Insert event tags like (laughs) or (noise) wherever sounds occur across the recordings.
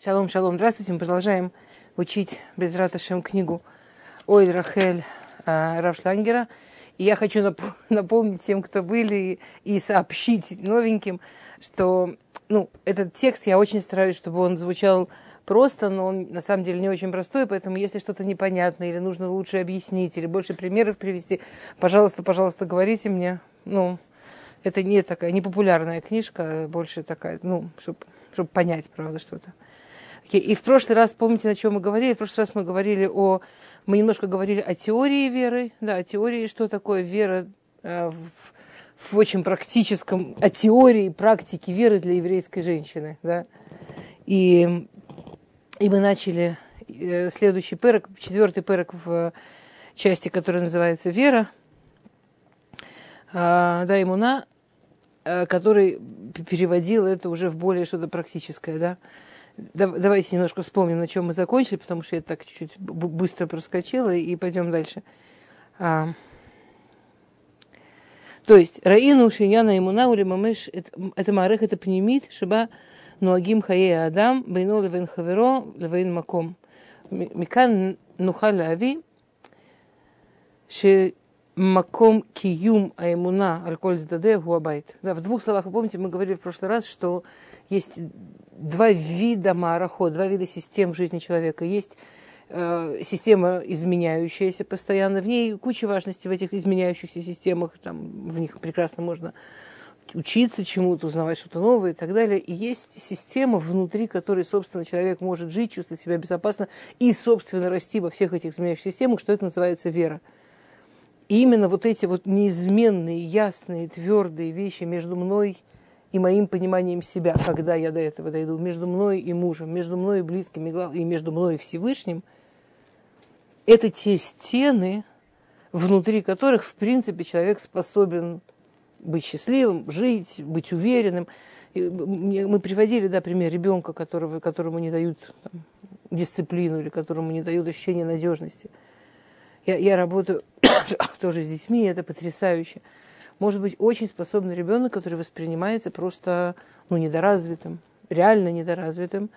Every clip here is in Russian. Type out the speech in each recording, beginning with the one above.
Шалом, шалом. Здравствуйте. Мы продолжаем учить без раташем книгу Ой Рахель э, Равшлангера. И я хочу нап- (laughs) напомнить тем, кто были, и сообщить новеньким, что ну, этот текст я очень стараюсь, чтобы он звучал просто, но он на самом деле не очень простой, поэтому если что-то непонятно, или нужно лучше объяснить, или больше примеров привести, пожалуйста, пожалуйста, говорите мне. Ну, это не такая непопулярная книжка, а больше такая, ну, чтобы чтобы понять, правда, что-то. И в прошлый раз, помните, на чем мы говорили? В прошлый раз мы говорили о... Мы немножко говорили о теории веры, да, о теории, что такое вера э, в, в очень практическом... О теории, практике веры для еврейской женщины, да. И, и мы начали э, следующий перок, четвертый перок в части, которая называется «Вера», э, да, имуна, э, который переводил это уже в более что-то практическое, да. Давайте немножко вспомним, на чем мы закончили, потому что я так чуть-чуть быстро проскочила, и пойдем дальше. А, то есть, Раину Шиньяна Имуна Ули Мамеш, это Марех, это пнемит, Шиба Нуагим Хае Адам, Бейно Левен Хаверо, Левен Маком. Микан Нуха Лави, Маком Киюм Аймуна Альколь Здаде Гуабайт. Да, в двух словах, вы помните, мы говорили в прошлый раз, что есть два вида марахо, два вида систем в жизни человека. Есть э, система изменяющаяся постоянно, в ней куча важности в этих изменяющихся системах, там, в них прекрасно можно учиться чему-то, узнавать что-то новое и так далее. И есть система внутри которой, собственно, человек может жить, чувствовать себя безопасно и, собственно, расти во всех этих изменяющихся системах, что это называется вера. И именно вот эти вот неизменные, ясные, твердые вещи между мной и моим пониманием себя, когда я до этого дойду, между мной и мужем, между мной и близким, и между мной и Всевышним, это те стены, внутри которых, в принципе, человек способен быть счастливым, жить, быть уверенным. И мы приводили, да, пример ребенка, которого, которому не дают там, дисциплину или которому не дают ощущение надежности. Я, я работаю (coughs) тоже с детьми, и это потрясающе может быть очень способный ребенок, который воспринимается просто ну, недоразвитым, реально недоразвитым,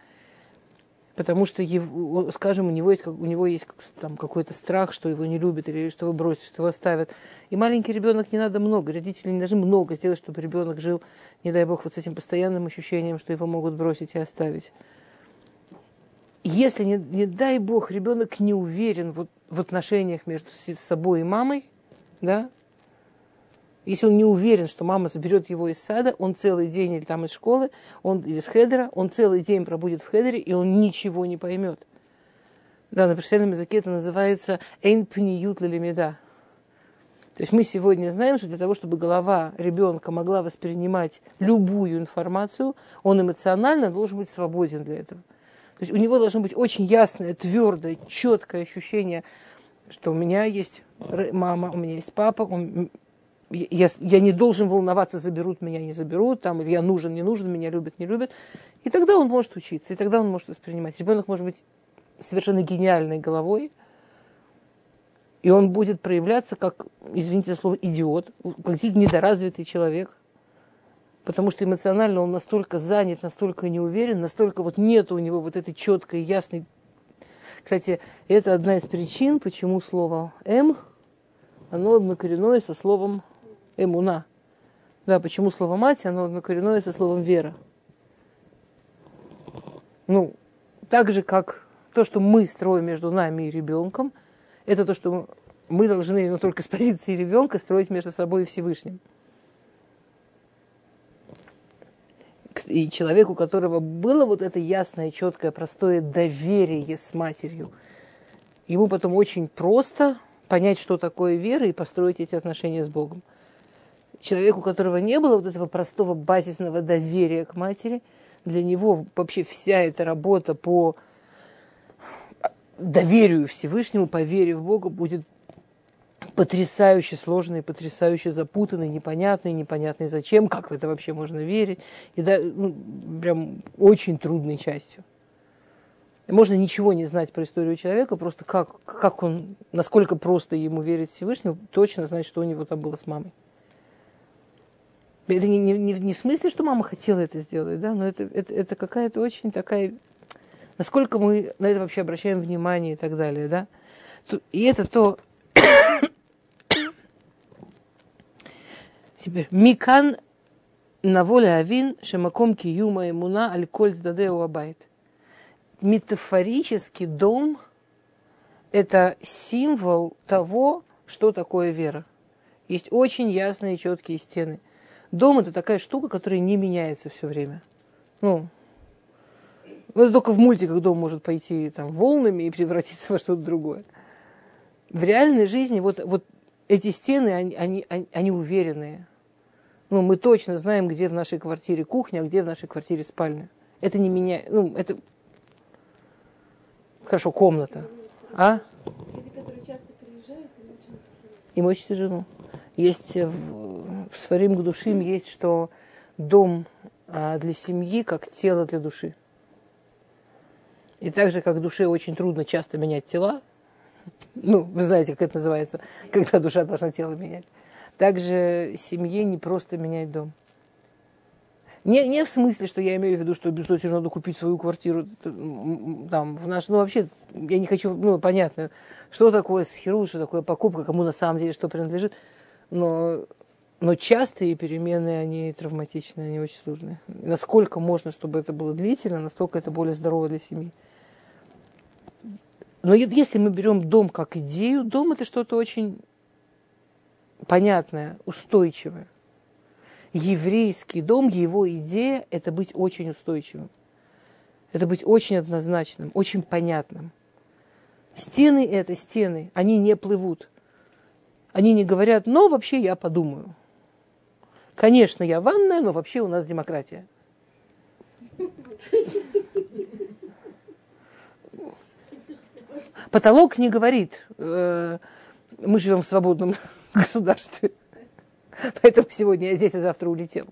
потому что, его, скажем, у него есть, у него есть там, какой-то страх, что его не любят или что его бросят, что его оставят. И маленький ребенок не надо много, родители не должны много сделать, чтобы ребенок жил, не дай бог, вот с этим постоянным ощущением, что его могут бросить и оставить. Если, не, не дай бог, ребенок не уверен вот, в отношениях между собой и мамой, да, если он не уверен, что мама заберет его из сада, он целый день или там из школы, он из хедера, он целый день пробудет в хедере, и он ничего не поймет. Да, на профессиональном языке это называется «אין פניות ללמידה». То есть мы сегодня знаем, что для того, чтобы голова ребенка могла воспринимать любую информацию, он эмоционально должен быть свободен для этого. То есть у него должно быть очень ясное, твердое, четкое ощущение, что у меня есть мама, у меня есть папа, я, я не должен волноваться, заберут меня, не заберут, там, или я нужен, не нужен, меня любят, не любят. И тогда он может учиться, и тогда он может воспринимать. Ребенок может быть совершенно гениальной головой, и он будет проявляться как, извините за слово, идиот, как недоразвитый человек, потому что эмоционально он настолько занят, настолько неуверен, настолько вот нет у него вот этой четкой, ясной... Кстати, это одна из причин, почему слово «м» оно однокоренное со словом эмуна. Да, почему слово мать, оно однокоренное со словом вера. Ну, так же, как то, что мы строим между нами и ребенком, это то, что мы должны, но только с позиции ребенка, строить между собой и Всевышним. И человек, у которого было вот это ясное, четкое, простое доверие с матерью, ему потом очень просто понять, что такое вера, и построить эти отношения с Богом человеку, у которого не было вот этого простого базисного доверия к матери, для него вообще вся эта работа по доверию Всевышнему, по вере в Бога будет потрясающе сложной, потрясающе запутанной, непонятной, непонятной зачем, как в это вообще можно верить, и да, ну, прям очень трудной частью. Можно ничего не знать про историю человека, просто как, как он, насколько просто ему верить Всевышнему, точно знать, что у него там было с мамой. Это не, не, не в смысле, что мама хотела это сделать, да, но это, это, это какая-то очень такая Насколько мы на это вообще обращаем внимание и так далее, да? И это то... (coughs) Теперь, Микан на воле Авин, Шемаком Киюма Имуна, Аль-Коль Дадеу Абайт. Метафорический дом – это символ того, что такое вера. Есть очень ясные, четкие стены. Дом – это такая штука, которая не меняется все время. Ну, это только в мультиках дом может пойти там, волнами и превратиться во что-то другое. В реальной жизни вот, вот эти стены, они, они, они, они уверенные. Ну, мы точно знаем, где в нашей квартире кухня, а где в нашей квартире спальня. Это не меня, ну, это... Хорошо, комната. А? Люди, которые часто приезжают, им очень тяжело. Есть в, в Сварим Гдушим есть, что дом а, для семьи как тело для души. И так же, как душе очень трудно часто менять тела, ну, вы знаете, как это называется, когда душа должна тело менять. Также семье не просто менять дом. Не, не в смысле, что я имею в виду, что обязательно надо купить свою квартиру там, в наш... Ну, вообще, я не хочу... Ну, понятно, что такое схеру, что такое покупка, кому на самом деле что принадлежит. Но, но частые перемены, они травматичные, они очень сложные. Насколько можно, чтобы это было длительно, настолько это более здорово для семьи. Но если мы берем дом как идею, дом это что-то очень понятное, устойчивое. Еврейский дом, его идея – это быть очень устойчивым. Это быть очень однозначным, очень понятным. Стены – это стены, они не плывут. Они не говорят, но вообще я подумаю. Конечно, я ванная, но вообще у нас демократия. Потолок не говорит, э, мы живем в свободном (laughs) государстве. Поэтому сегодня я здесь, а завтра улетел.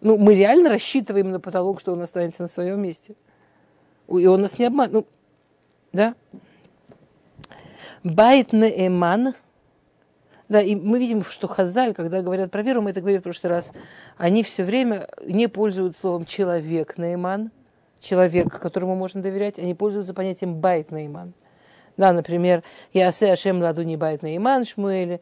Ну, мы реально рассчитываем на потолок, что он останется на своем месте. И он нас не обманет. Ну, да? בית נאמן. Да, и мы видим, что חז"ל, когда говорят про веру, мы это говорили в прошлый раз, они все время не пользуются словом человек נאמן, человек, которому можно доверять, они пользуются понятием בית נאמן. Да, например, יעשה השם לאדוני בית נאמן Шмуэли,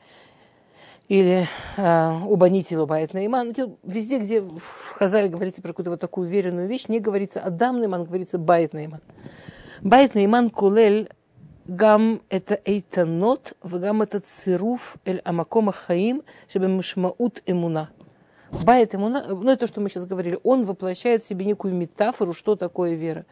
или э, ובניתי לו בית נאמן. Везде, где в חז"ל е говорится про какую-то вот такую уверенную вещь, не говорится אדם נאמן, говорится בית נאמן. Байт Наиман Кулель это эйтанот, гам это цируф эль амакома хаим, чтобы мишмаут эмуна. Байт эмуна, ну это то, что мы сейчас говорили, он воплощает в себе некую метафору, что такое вера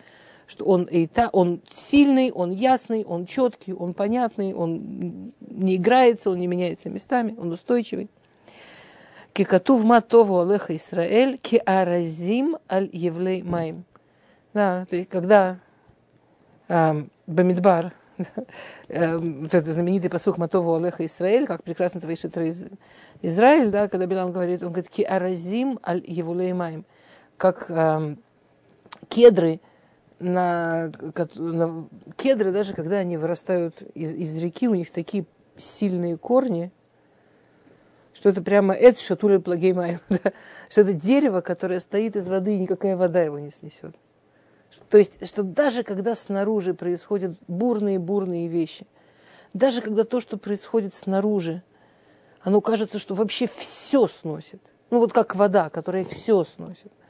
что он эйта, он сильный, он ясный, он четкий, он понятный, он не играется, он не меняется местами, он устойчивый. Кикатув матову алеха Исраэль, ки аразим аль евлей маим. Да, то есть, когда э, Бамидбар, э, это знаменитый посух Матову Алеха Исраэль, как прекрасно твои шатры из Израиль, да, когда Билам говорит, он говорит, ки аразим аль евлей маим, как э, кедры, на, на кедры, даже когда они вырастают из, из реки, у них такие сильные корни, что это прямо это шатуля плагеймай, (laughs) да? что это дерево, которое стоит из воды, и никакая вода его не снесет. То есть, что даже когда снаружи происходят бурные-бурные вещи, даже когда то, что происходит снаружи, оно кажется, что вообще все сносит. Ну вот как вода, которая все сносит –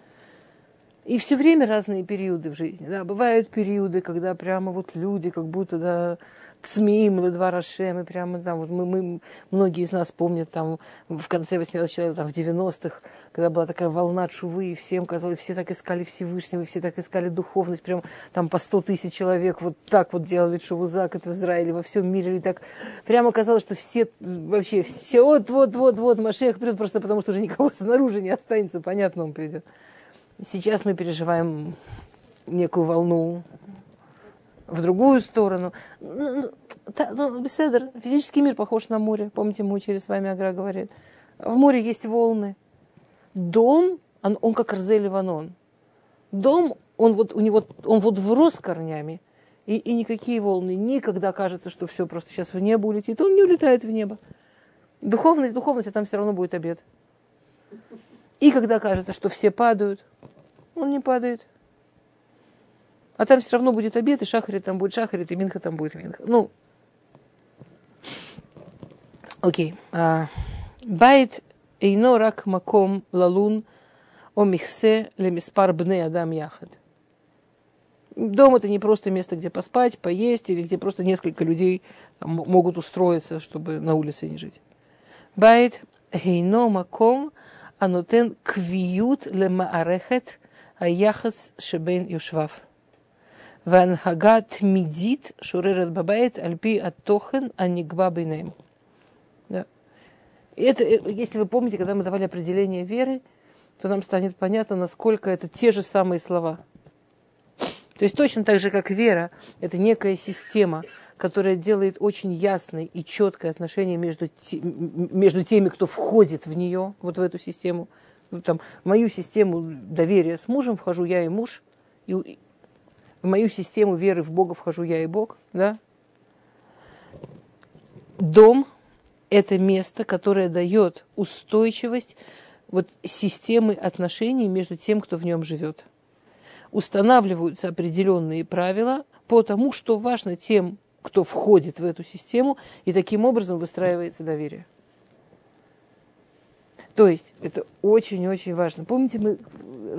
и все время разные периоды в жизни. Да. Бывают периоды, когда прямо вот люди как будто да, цмеим, ледва Рашем, и прямо там, вот мы, мы, многие из нас помнят там в конце 80-х, там в 90-х, когда была такая волна чувы, и всем казалось, все так искали Всевышнего, все так искали духовность, прям там по 100 тысяч человек вот так вот делали чуву закат в Израиле, во всем мире, и так прямо казалось, что все, вообще все, вот, вот, вот, вот, Машех придет, просто потому что уже никого снаружи не останется, понятно, он придет. Сейчас мы переживаем некую волну в другую сторону. Ну, ну, беседер, физический мир похож на море. Помните, мы учили с вами, Агра говорит. В море есть волны. Дом, он, он как Арзель Ливанон. Дом, он вот, у него, он вот врос корнями, и, и никакие волны, никогда кажется, что все просто сейчас в небо улетит. Он не улетает в небо. Духовность, духовность, а там все равно будет обед. И когда кажется, что все падают, он не падает. А там все равно будет обед, и шахарит там будет шахарит, и минха там будет минха. Ну, окей. А, байт эйно рак маком лалун о михсе лемиспар бне адам яхад. Дом это не просто место, где поспать, поесть, или где просто несколько людей могут устроиться, чтобы на улице не жить. Байт эйно маком анутен квиют лемаарехет аяхас шебен юшвав. והנהגה תמידית שוררת בבית על פי התוכן הנקבע ביניהם. Да. Это, если вы помните, когда мы давали определение веры, то нам станет понятно, насколько это те же самые слова. То есть точно так же, как вера, это некая система, которая делает очень ясное и четкое отношение между, те, между теми, кто входит в нее, вот в эту систему. Там, в мою систему доверия с мужем вхожу я и муж, и, в мою систему веры в Бога вхожу я и Бог, да? Дом – это место, которое дает устойчивость вот системы отношений между тем, кто в нем живет. Устанавливаются определенные правила по тому, что важно тем, кто входит в эту систему, и таким образом выстраивается доверие. То есть это очень-очень важно. Помните, мы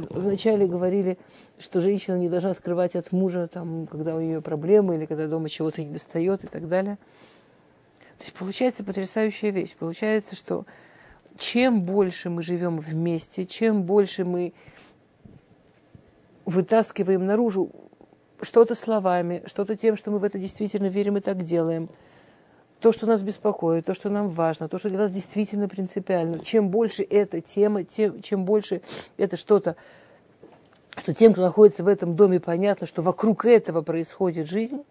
вначале говорили, что женщина не должна скрывать от мужа, там, когда у нее проблемы или когда дома чего-то не достает и так далее. То есть получается потрясающая вещь. Получается, что чем больше мы живем вместе, чем больше мы вытаскиваем наружу что-то словами, что-то тем, что мы в это действительно верим и так делаем – то, что нас беспокоит, то, что нам важно, то, что для нас действительно принципиально. Чем больше эта тема, тем, чем больше это что-то, что тем, кто находится в этом доме, понятно, что вокруг этого происходит жизнь,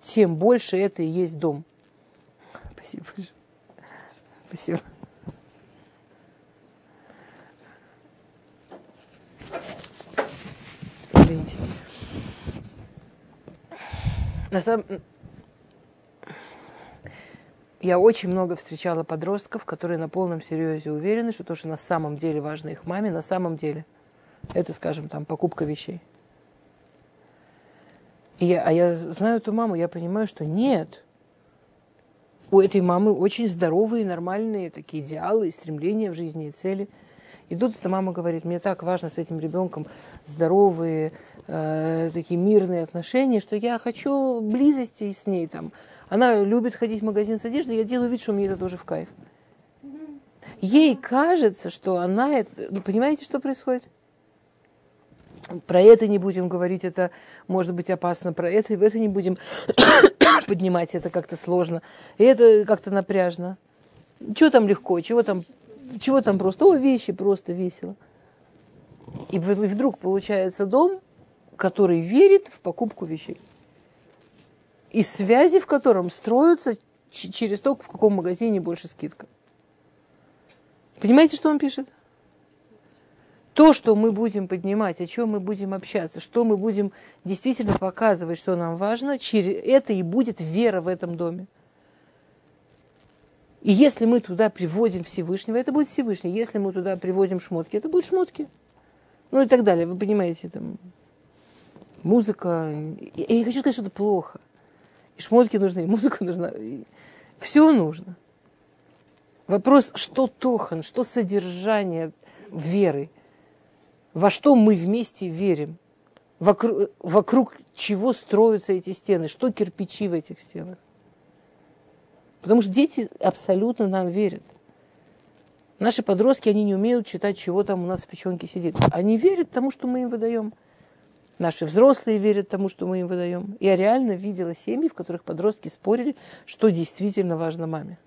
тем больше это и есть дом. Спасибо. Спасибо. Извините. На самом я очень много встречала подростков, которые на полном серьезе уверены, что то, что на самом деле важно их маме, на самом деле это, скажем, там, покупка вещей. И я, а я знаю эту маму, я понимаю, что нет. У этой мамы очень здоровые, нормальные такие идеалы стремления в жизни и цели. И тут эта мама говорит, мне так важно с этим ребенком здоровые, э, такие мирные отношения, что я хочу близости с ней там, она любит ходить в магазин с одеждой, я делаю вид, что мне это тоже в кайф. Ей кажется, что она это... Ну, понимаете, что происходит? Про это не будем говорить, это может быть опасно, про это, это не будем (coughs) поднимать, это как-то сложно, и это как-то напряжно. Чего там легко, чего там, чего там просто? О, вещи просто весело. И вдруг получается дом, который верит в покупку вещей и связи в котором строятся через то, в каком магазине больше скидка. Понимаете, что он пишет? То, что мы будем поднимать, о чем мы будем общаться, что мы будем действительно показывать, что нам важно, через это и будет вера в этом доме. И если мы туда приводим Всевышнего, это будет Всевышний. Если мы туда приводим шмотки, это будет шмотки. Ну и так далее. Вы понимаете, там музыка. Я не хочу сказать, что это плохо и шмотки нужны, и музыка нужна, и все нужно. Вопрос, что тохан, что содержание веры, во что мы вместе верим, вокруг, вокруг чего строятся эти стены, что кирпичи в этих стенах. Потому что дети абсолютно нам верят. Наши подростки, они не умеют читать, чего там у нас в печенке сидит. Они верят тому, что мы им выдаем. Наши взрослые верят тому, что мы им выдаем. Я реально видела семьи, в которых подростки спорили, что действительно важно маме.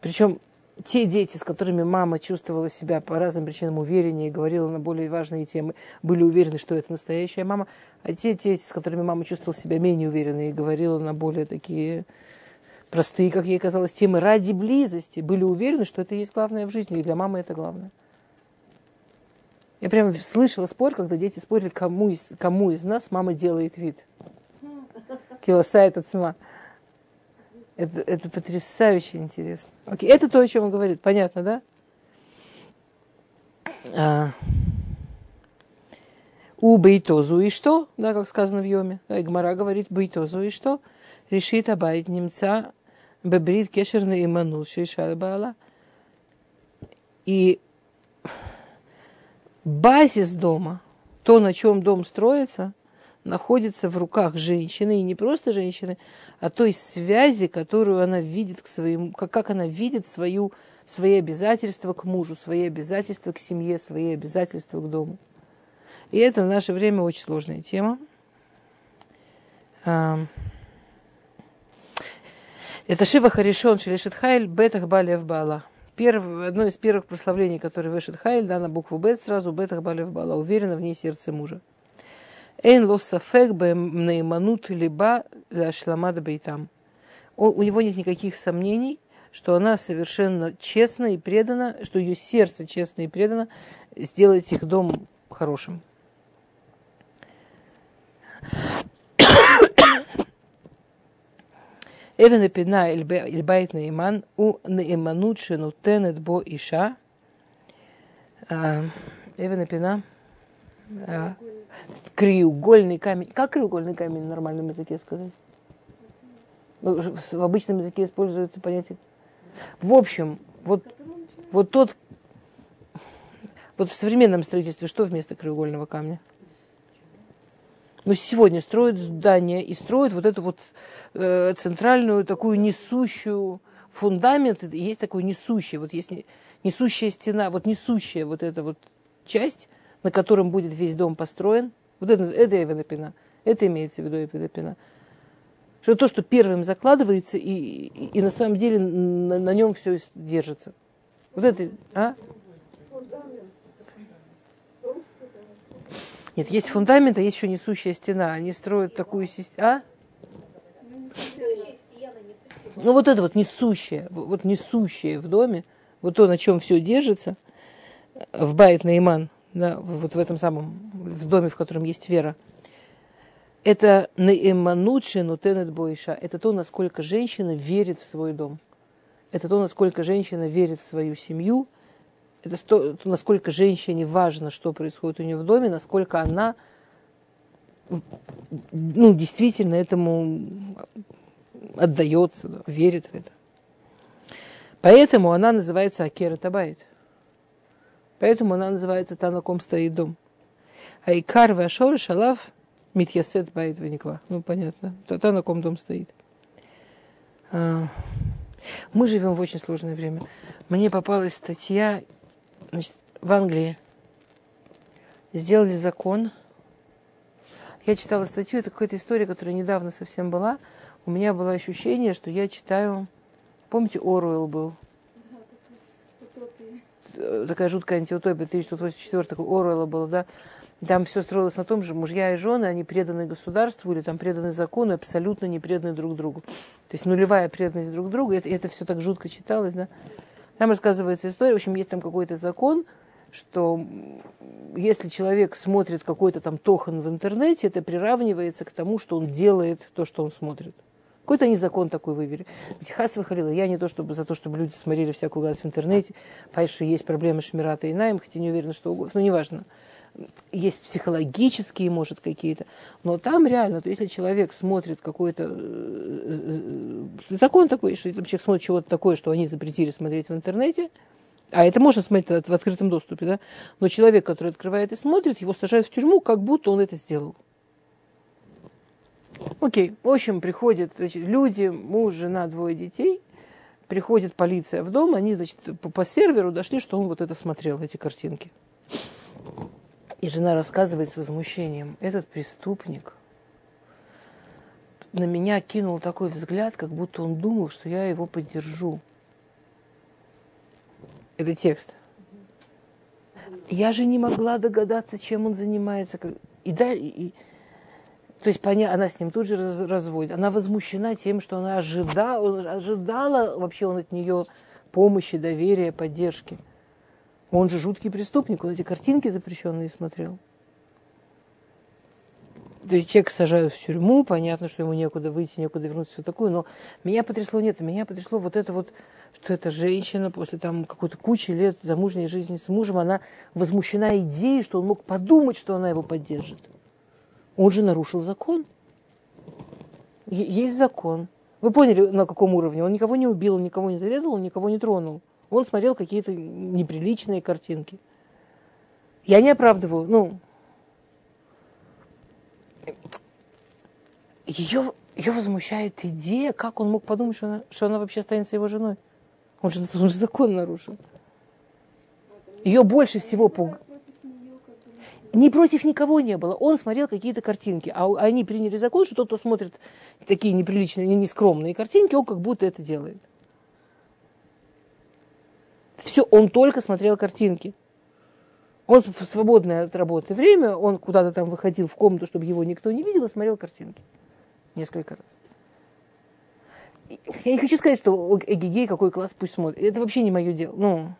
Причем те дети, с которыми мама чувствовала себя по разным причинам увереннее и говорила на более важные темы, были уверены, что это настоящая мама, а те дети, с которыми мама чувствовала себя менее уверенной и говорила на более такие простые, как ей казалось, темы ради близости, были уверены, что это есть главное в жизни, и для мамы это главное. Я прям слышала спор, когда дети спорили, кому из, кому из нас мама делает вид. (laughs) Килосайт от сама. Это, это потрясающе интересно. Окей, это то, о чем он говорит. Понятно, да? А. У бейтозу и что? Да, как сказано в Йоме. Да, Гмара говорит бейтозу и что? Решит абайт немца бебрит кешерный иманут шейшал баала. И базис дома, то, на чем дом строится, находится в руках женщины, и не просто женщины, а той связи, которую она видит к своему, как, как она видит свою, свои обязательства к мужу, свои обязательства к семье, свои обязательства к дому. И это в наше время очень сложная тема. Это Шива Харишон Шелешит Хайль Бетах Балев Бала. Первое, одно из первых прославлений, которое вышит Хайль, да, на букву Бет сразу, Бетах Балев Бала, уверенно в ней сердце мужа. Эйн ло сафек наиманут либа ляшламада бейтам. У него нет никаких сомнений, что она совершенно честна и предана, что ее сердце честно и предано сделать их дом хорошим. Эвен эпина эльбайт наиман у наиманут шенутенет бо иша. Эвен эпина краеугольный камень. Как краеугольный камень в нормальном языке сказать? Ну, в обычном языке используется понятие. В общем, вот, вот тот, вот в современном строительстве что вместо краеугольного камня? Ну, сегодня строят здание и строят вот эту вот э, центральную такую несущую фундамент, есть такой несущий, вот есть несущая стена, вот несущая вот эта вот часть, на котором будет весь дом построен. Вот это, это Эвенопина. Это имеется в виду Эвенопина. Что то, что первым закладывается, и, и, и на самом деле на, на нем все держится. Вот это, а? Нет, есть фундамент, а есть еще несущая стена. Они строят такую систему. А? Ну вот это вот несущее, вот несущее в доме, вот то, на чем все держится, в Байт Наиман, да, вот в этом самом, в доме, в котором есть вера. Это наиманучи нутенет бойша. Это то, насколько женщина верит в свой дом. Это то, насколько женщина верит в свою семью. Это то, то насколько женщине важно, что происходит у нее в доме, насколько она ну, действительно этому отдается, да, верит в это. Поэтому она называется Акера Табайт. Поэтому она называется та, на ком стоит дом. А Икар Вашор Шалав Митьясет Байт Вениква. Ну, понятно. Та, та, на ком дом стоит. А, мы живем в очень сложное время. Мне попалась статья значит, в Англии. Сделали закон. Я читала статью, это какая-то история, которая недавно совсем была. У меня было ощущение, что я читаю... Помните, Оруэлл был? Такая жуткая антиутопия 1984 такой Оруэлла было, да, там все строилось на том же, мужья и жены, они преданы государству или там преданы закону, абсолютно не преданы друг другу. То есть нулевая преданность друг другу, это, это все так жутко читалось, да. Там рассказывается история, в общем, есть там какой-то закон, что если человек смотрит какой-то там тохан в интернете, это приравнивается к тому, что он делает то, что он смотрит. Какой-то они закон такой вывели. Ведь хас выходила, я не то чтобы за то, чтобы люди смотрели всякую гадость в интернете, понятно, что есть проблемы Шмирата и Найм, хотя не уверена, что угодно, но неважно. Есть психологические, может, какие-то. Но там реально, то если человек смотрит какой-то... Э, э, э, закон такой, что если человек смотрит чего-то такое, что они запретили смотреть в интернете, а это можно смотреть в открытом доступе, да? Но человек, который открывает и смотрит, его сажают в тюрьму, как будто он это сделал. Окей, в общем, приходят значит, люди, муж, жена, двое детей, приходит полиция в дом, они, значит, по, по серверу дошли, что он вот это смотрел, эти картинки. И жена рассказывает с возмущением, этот преступник на меня кинул такой взгляд, как будто он думал, что я его поддержу. Это текст. Я же не могла догадаться, чем он занимается. И, да, и, то есть она с ним тут же разводит. Она возмущена тем, что она ожидала, ожидала вообще он от нее помощи, доверия, поддержки. Он же жуткий преступник, он эти картинки запрещенные смотрел. то есть человек сажают в тюрьму, понятно, что ему некуда выйти, некуда вернуться, все такое, но меня потрясло нет, меня потрясло вот это вот, что эта женщина после там какой-то кучи лет замужней жизни с мужем, она возмущена идеей, что он мог подумать, что она его поддержит. Он же нарушил закон. Есть закон. Вы поняли, на каком уровне? Он никого не убил, он никого не зарезал, он никого не тронул. Он смотрел какие-то неприличные картинки. Я не оправдываю, ну, ее, ее возмущает идея, как он мог подумать, что она, что она вообще останется его женой. Он же, он же закон нарушил. Ее больше всего пугает. Не против никого не было. Он смотрел какие-то картинки, а они приняли закон, что тот, кто смотрит такие неприличные, нескромные картинки, он как будто это делает. Все, он только смотрел картинки. Он в свободное от работы время, он куда-то там выходил в комнату, чтобы его никто не видел, и смотрел картинки. Несколько раз. Я не хочу сказать, что эгегей какой класс пусть смотрит. Это вообще не мое дело. Ну,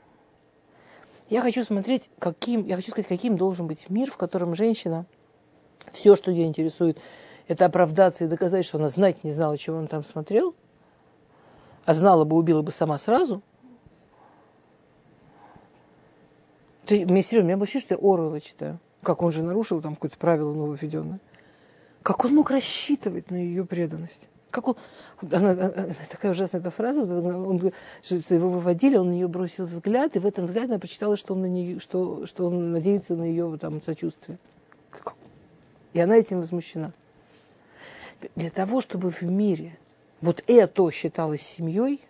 я хочу смотреть, каким, я хочу сказать, каким должен быть мир, в котором женщина, все, что ее интересует, это оправдаться и доказать, что она знать не знала, чего он там смотрел, а знала бы, убила бы сама сразу – Ты, мне серьезно, меня ощущение, что я Оруэлла читаю. Как он же нарушил там какое-то правило нововведенное. Как он мог рассчитывать на ее преданность? Как он, она, такая ужасная эта фраза, он, что его выводили, он на нее бросил взгляд, и в этом взгляде она прочитала, что он, на нее, что, что он надеется на ее там, сочувствие. И она этим возмущена. Для того, чтобы в мире вот это считалось семьей,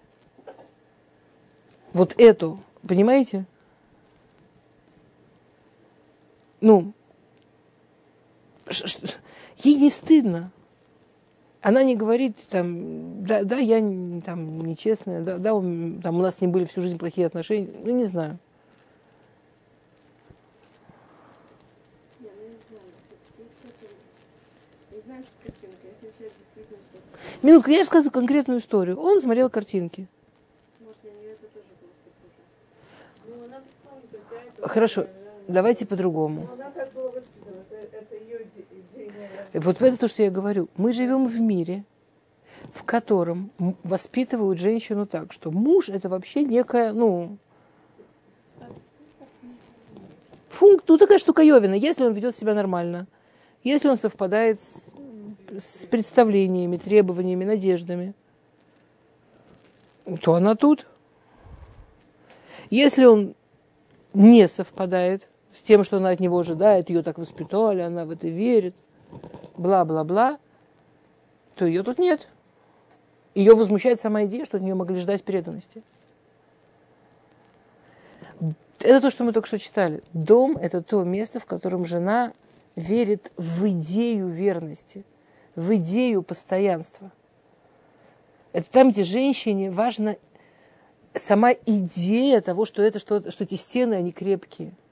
вот это, понимаете, ну, ей не стыдно. Она не говорит, там, да, да я там, нечестная, да, да там, у нас ним были всю жизнь плохие отношения, ну, не знаю. Минутку, я рассказываю конкретную историю. Он смотрел картинки. Хорошо. Давайте по-другому. Вот это то, что я говорю. Мы живем в мире, в котором воспитывают женщину так, что муж это вообще некая, ну, функ, ну такая штуковина, если он ведет себя нормально, если он совпадает с, с представлениями, требованиями, надеждами, то она тут. Если он не совпадает, с тем, что она от него ожидает, ее так воспитали, она в это верит, бла-бла-бла, то ее тут нет. Ее возмущает сама идея, что от нее могли ждать преданности. Это то, что мы только что читали. Дом – это то место, в котором жена верит в идею верности, в идею постоянства. Это там, где женщине важна сама идея того, что, это, что, что эти стены, они крепкие –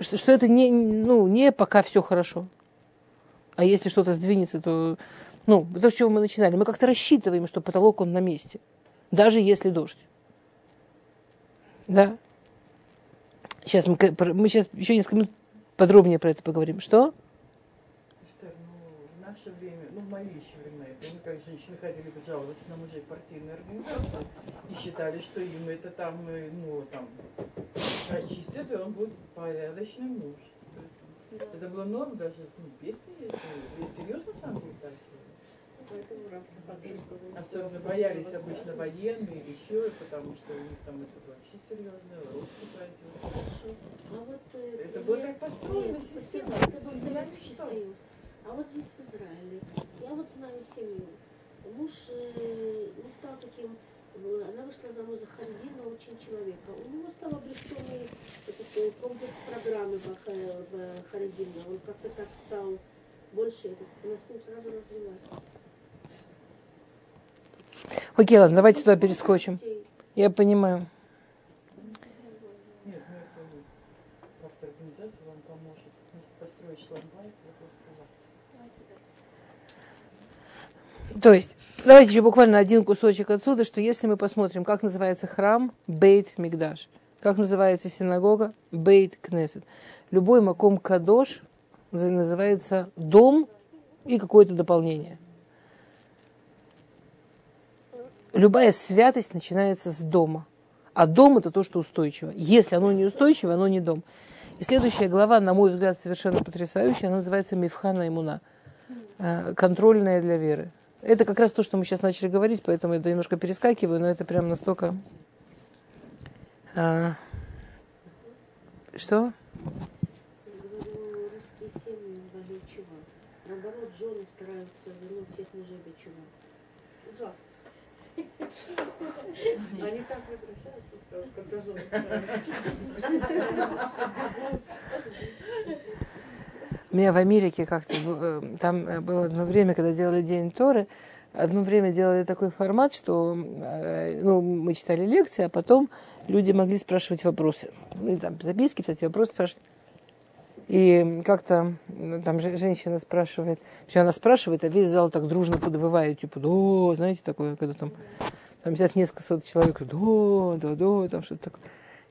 что, что это не, ну, не пока все хорошо. А если что-то сдвинется, то, ну, то, с чего мы начинали, мы как-то рассчитываем, что потолок он на месте, даже если дождь. Да. Сейчас мы, мы сейчас еще несколько минут подробнее про это поговорим. Что? Ну, в наше время, ну, в мои еще времена, я помню, как женщины ходили жаловаться на мужей партийной организации и считали, что им это там, э, ну, там, прочистят, и он будет порядочный муж. Это было норм, даже ну, песни есть. И серьезно сам был так. Особенно боялись обычно военные или еще, потому что у них там это вообще серьезно, русский родился. А вот, э, это было так построено система. Это был Советский Союз. А вот здесь в Израиле, я вот знаю семью, муж э, не стал таким она вышла замуж за Хардина, очень человека. У него стал облегченный этот э, комплекс программы в Харидине. Он как-то так стал больше, она с ним сразу развелась. Окей, ладно, давайте туда перескочим. Я понимаю. Нет, ну это как-то организация вам поможет. Построить шламбай, вопрос вас. То есть, Давайте еще буквально один кусочек отсюда, что если мы посмотрим, как называется храм Бейт Мигдаш, как называется синагога Бейт Кнесет. Любой маком кадош называется дом и какое-то дополнение. Любая святость начинается с дома. А дом это то, что устойчиво. Если оно не устойчиво, оно не дом. И следующая глава, на мой взгляд, совершенно потрясающая, она называется Мифхана Имуна. Э, контрольная для веры. Это как раз то, что мы сейчас начали говорить, поэтому я немножко перескакиваю, но это прям настолько... А... Что? русские семьи вводят чува. Наоборот, жены стараются вернуть всех мужей до чува. Ужасно. Они так возвращаются сразу, когда жены стараются. (laughs) У меня в Америке как-то э, там э, было одно время, когда делали День Торы, одно время делали такой формат, что э, ну, мы читали лекции, а потом люди могли спрашивать вопросы. Ну, и там записки, кстати, вопросы спрашивать. И как-то там женщина спрашивает, все она спрашивает, а весь зал так дружно подвывает, типа, да, знаете, такое, когда там, там сидят несколько сот человек, да, да, да, там что-то такое.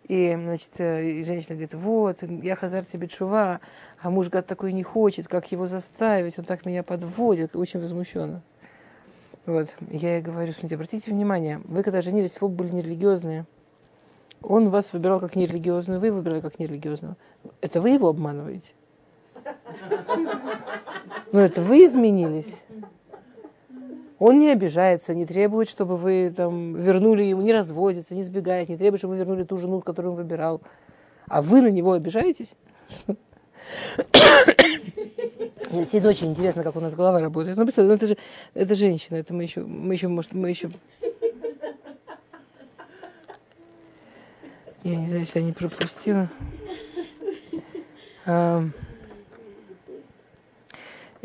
И, значит, э, и женщина говорит, вот, я хазар тебе чува, а муж, говорит, такой не хочет, как его заставить, он так меня подводит, очень возмущенно. Вот, я ей говорю, смотрите, обратите внимание, вы когда женились, вы были нерелигиозные. Он вас выбирал как нерелигиозную, вы выбирали как нерелигиозную. Это вы его обманываете. Но это вы изменились. Он не обижается, не требует, чтобы вы там вернули ему, не разводится, не сбегает, не требует, чтобы вы вернули ту жену, которую он выбирал. А вы на него обижаетесь? Действительно очень интересно, как у нас голова работает. Ну, представьте, ну, это же это женщина, это мы еще, мы еще, может, мы еще... Я не знаю, если я не пропустила.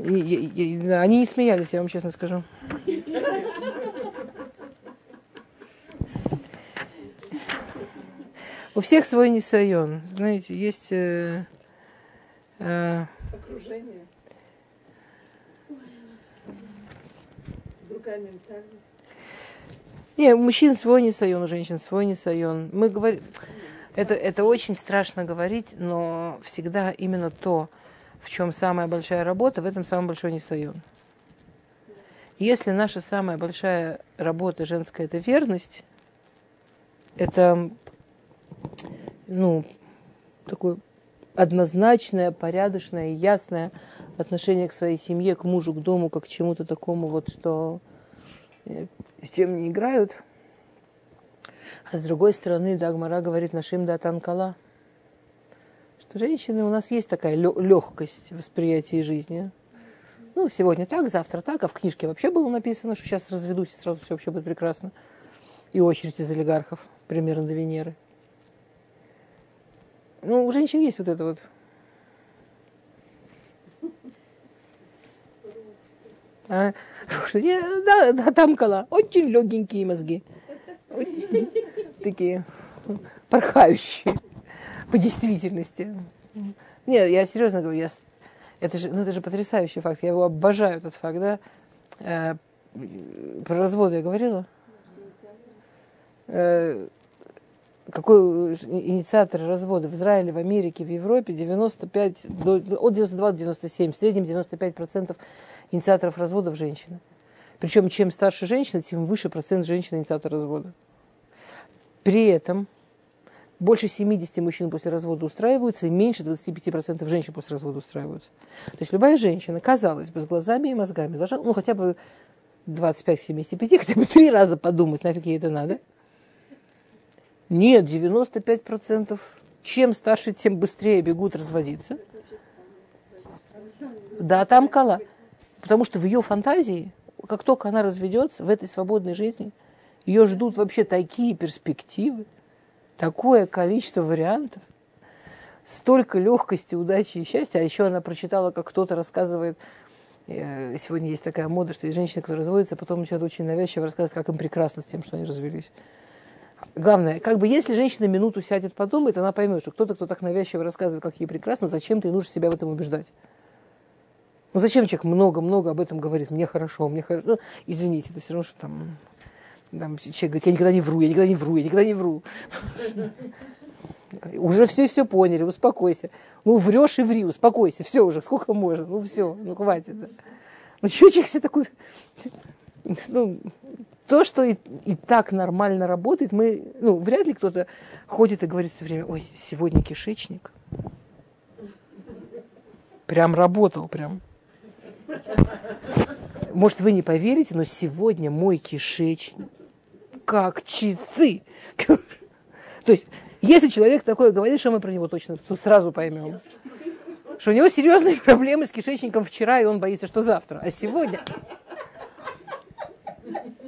И, и, и, они не смеялись, я вам честно скажу. У всех свой несайон. Знаете, есть... Э, э, Окружение. Другая ментальность. Не, у мужчин свой несайон, у женщин свой несайон. Мы говорим... Это, это очень страшно говорить, но всегда именно то, в чем самая большая работа, в этом самый большой несоюз. Если наша самая большая работа женская – это верность, это ну, такое однозначное, порядочное, ясное отношение к своей семье, к мужу, к дому, как к чему-то такому вот, что э, с чем не играют. А с другой стороны, Дагмара говорит нашим да танкала – женщины у нас есть такая легкость восприятия жизни. Ну, сегодня так, завтра так, а в книжке вообще было написано, что сейчас разведусь, и сразу все вообще будет прекрасно. И очередь из олигархов, примерно до Венеры. Ну, у женщин есть вот это вот. А, (laughs) да, да, там кола. Очень легенькие мозги. (laughs) Такие порхающие по действительности. Нет, я серьезно говорю, я, это, же, ну, это же потрясающий факт. Я его обожаю, этот факт, да. Э, про разводы я говорила? Э, какой инициатор развода в Израиле, в Америке, в Европе 95, до, от 92 до 97, в среднем 95% инициаторов разводов женщины. Причем чем старше женщина, тем выше процент женщин инициатор развода. При этом больше 70 мужчин после развода устраиваются, и меньше 25% женщин после развода устраиваются. То есть любая женщина, казалось бы, с глазами и мозгами должна, ну, хотя бы 25-75, хотя бы три раза подумать, нафиг ей это надо. Нет, 95%. Чем старше, тем быстрее бегут разводиться. Да, там кола. Потому что в ее фантазии, как только она разведется в этой свободной жизни, ее ждут вообще такие перспективы – такое количество вариантов, столько легкости, удачи и счастья. А еще она прочитала, как кто-то рассказывает, э, сегодня есть такая мода, что есть женщины, которые разводятся, потом начинают очень навязчиво рассказывать, как им прекрасно с тем, что они развелись. Главное, как бы если женщина минуту сядет, подумает, она поймет, что кто-то, кто так навязчиво рассказывает, как ей прекрасно, зачем ты нужно себя в этом убеждать. Ну зачем человек много-много об этом говорит? Мне хорошо, мне хорошо. Ну, извините, это все равно, что там там человек говорит, я никогда не вру, я никогда не вру, я никогда не вру. (laughs) Уже все все поняли, успокойся. Ну, врешь и ври, успокойся. Все уже, сколько можно. Ну, все, ну, хватит. Да. Ну, что человек все такой... Ну, то, что и, и так нормально работает, мы, ну, вряд ли кто-то ходит и говорит все время, ой, сегодня кишечник. Прям работал, прям. Может, вы не поверите, но сегодня мой кишечник как часы. То есть, если человек такое говорит, что мы про него точно сразу поймем. Что у него серьезные (laughs) проблемы с кишечником вчера, и он боится, что завтра. А сегодня...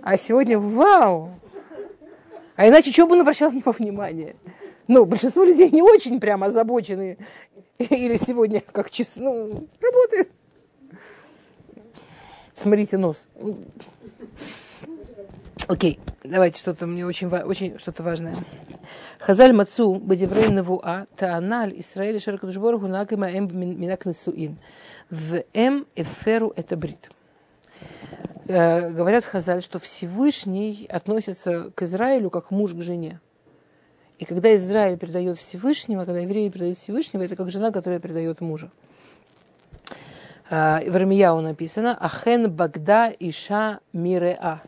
А сегодня вау! А иначе что бы он обращал на него внимание? Ну, большинство людей не очень прямо озабочены. Или сегодня как часы, ну, работает. Смотрите нос. Окей, давайте что-то мне очень, очень что-то важное. Хазаль мацу бадеврей навуа тааналь Исраэль шаркадушбор гунакима эм минак несуин. В эм эферу это брит. Э, говорят Хазаль, что Всевышний относится к Израилю как муж к жене. И когда Израиль передает Всевышнего, когда евреи передают Всевышнего, это как жена, которая передает мужа. Э, в Рамияу написано «Ахен Багда Иша Миреа».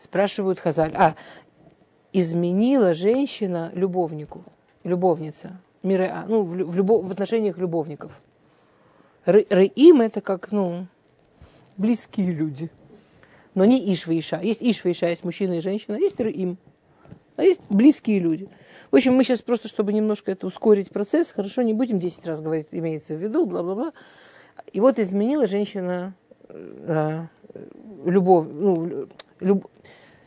Спрашивают Хазаль. А, изменила женщина любовнику, любовница, Миреа, ну, в, в, любо, в отношениях любовников. Реим это как, ну, близкие люди. Но не Ишва Иша. Есть Ишва Иша, есть мужчина и женщина, есть Реим. А есть близкие люди. В общем, мы сейчас просто, чтобы немножко это ускорить процесс, хорошо, не будем 10 раз говорить, имеется в виду, бла-бла-бла. И вот изменила женщина э, любовь, ну, люб,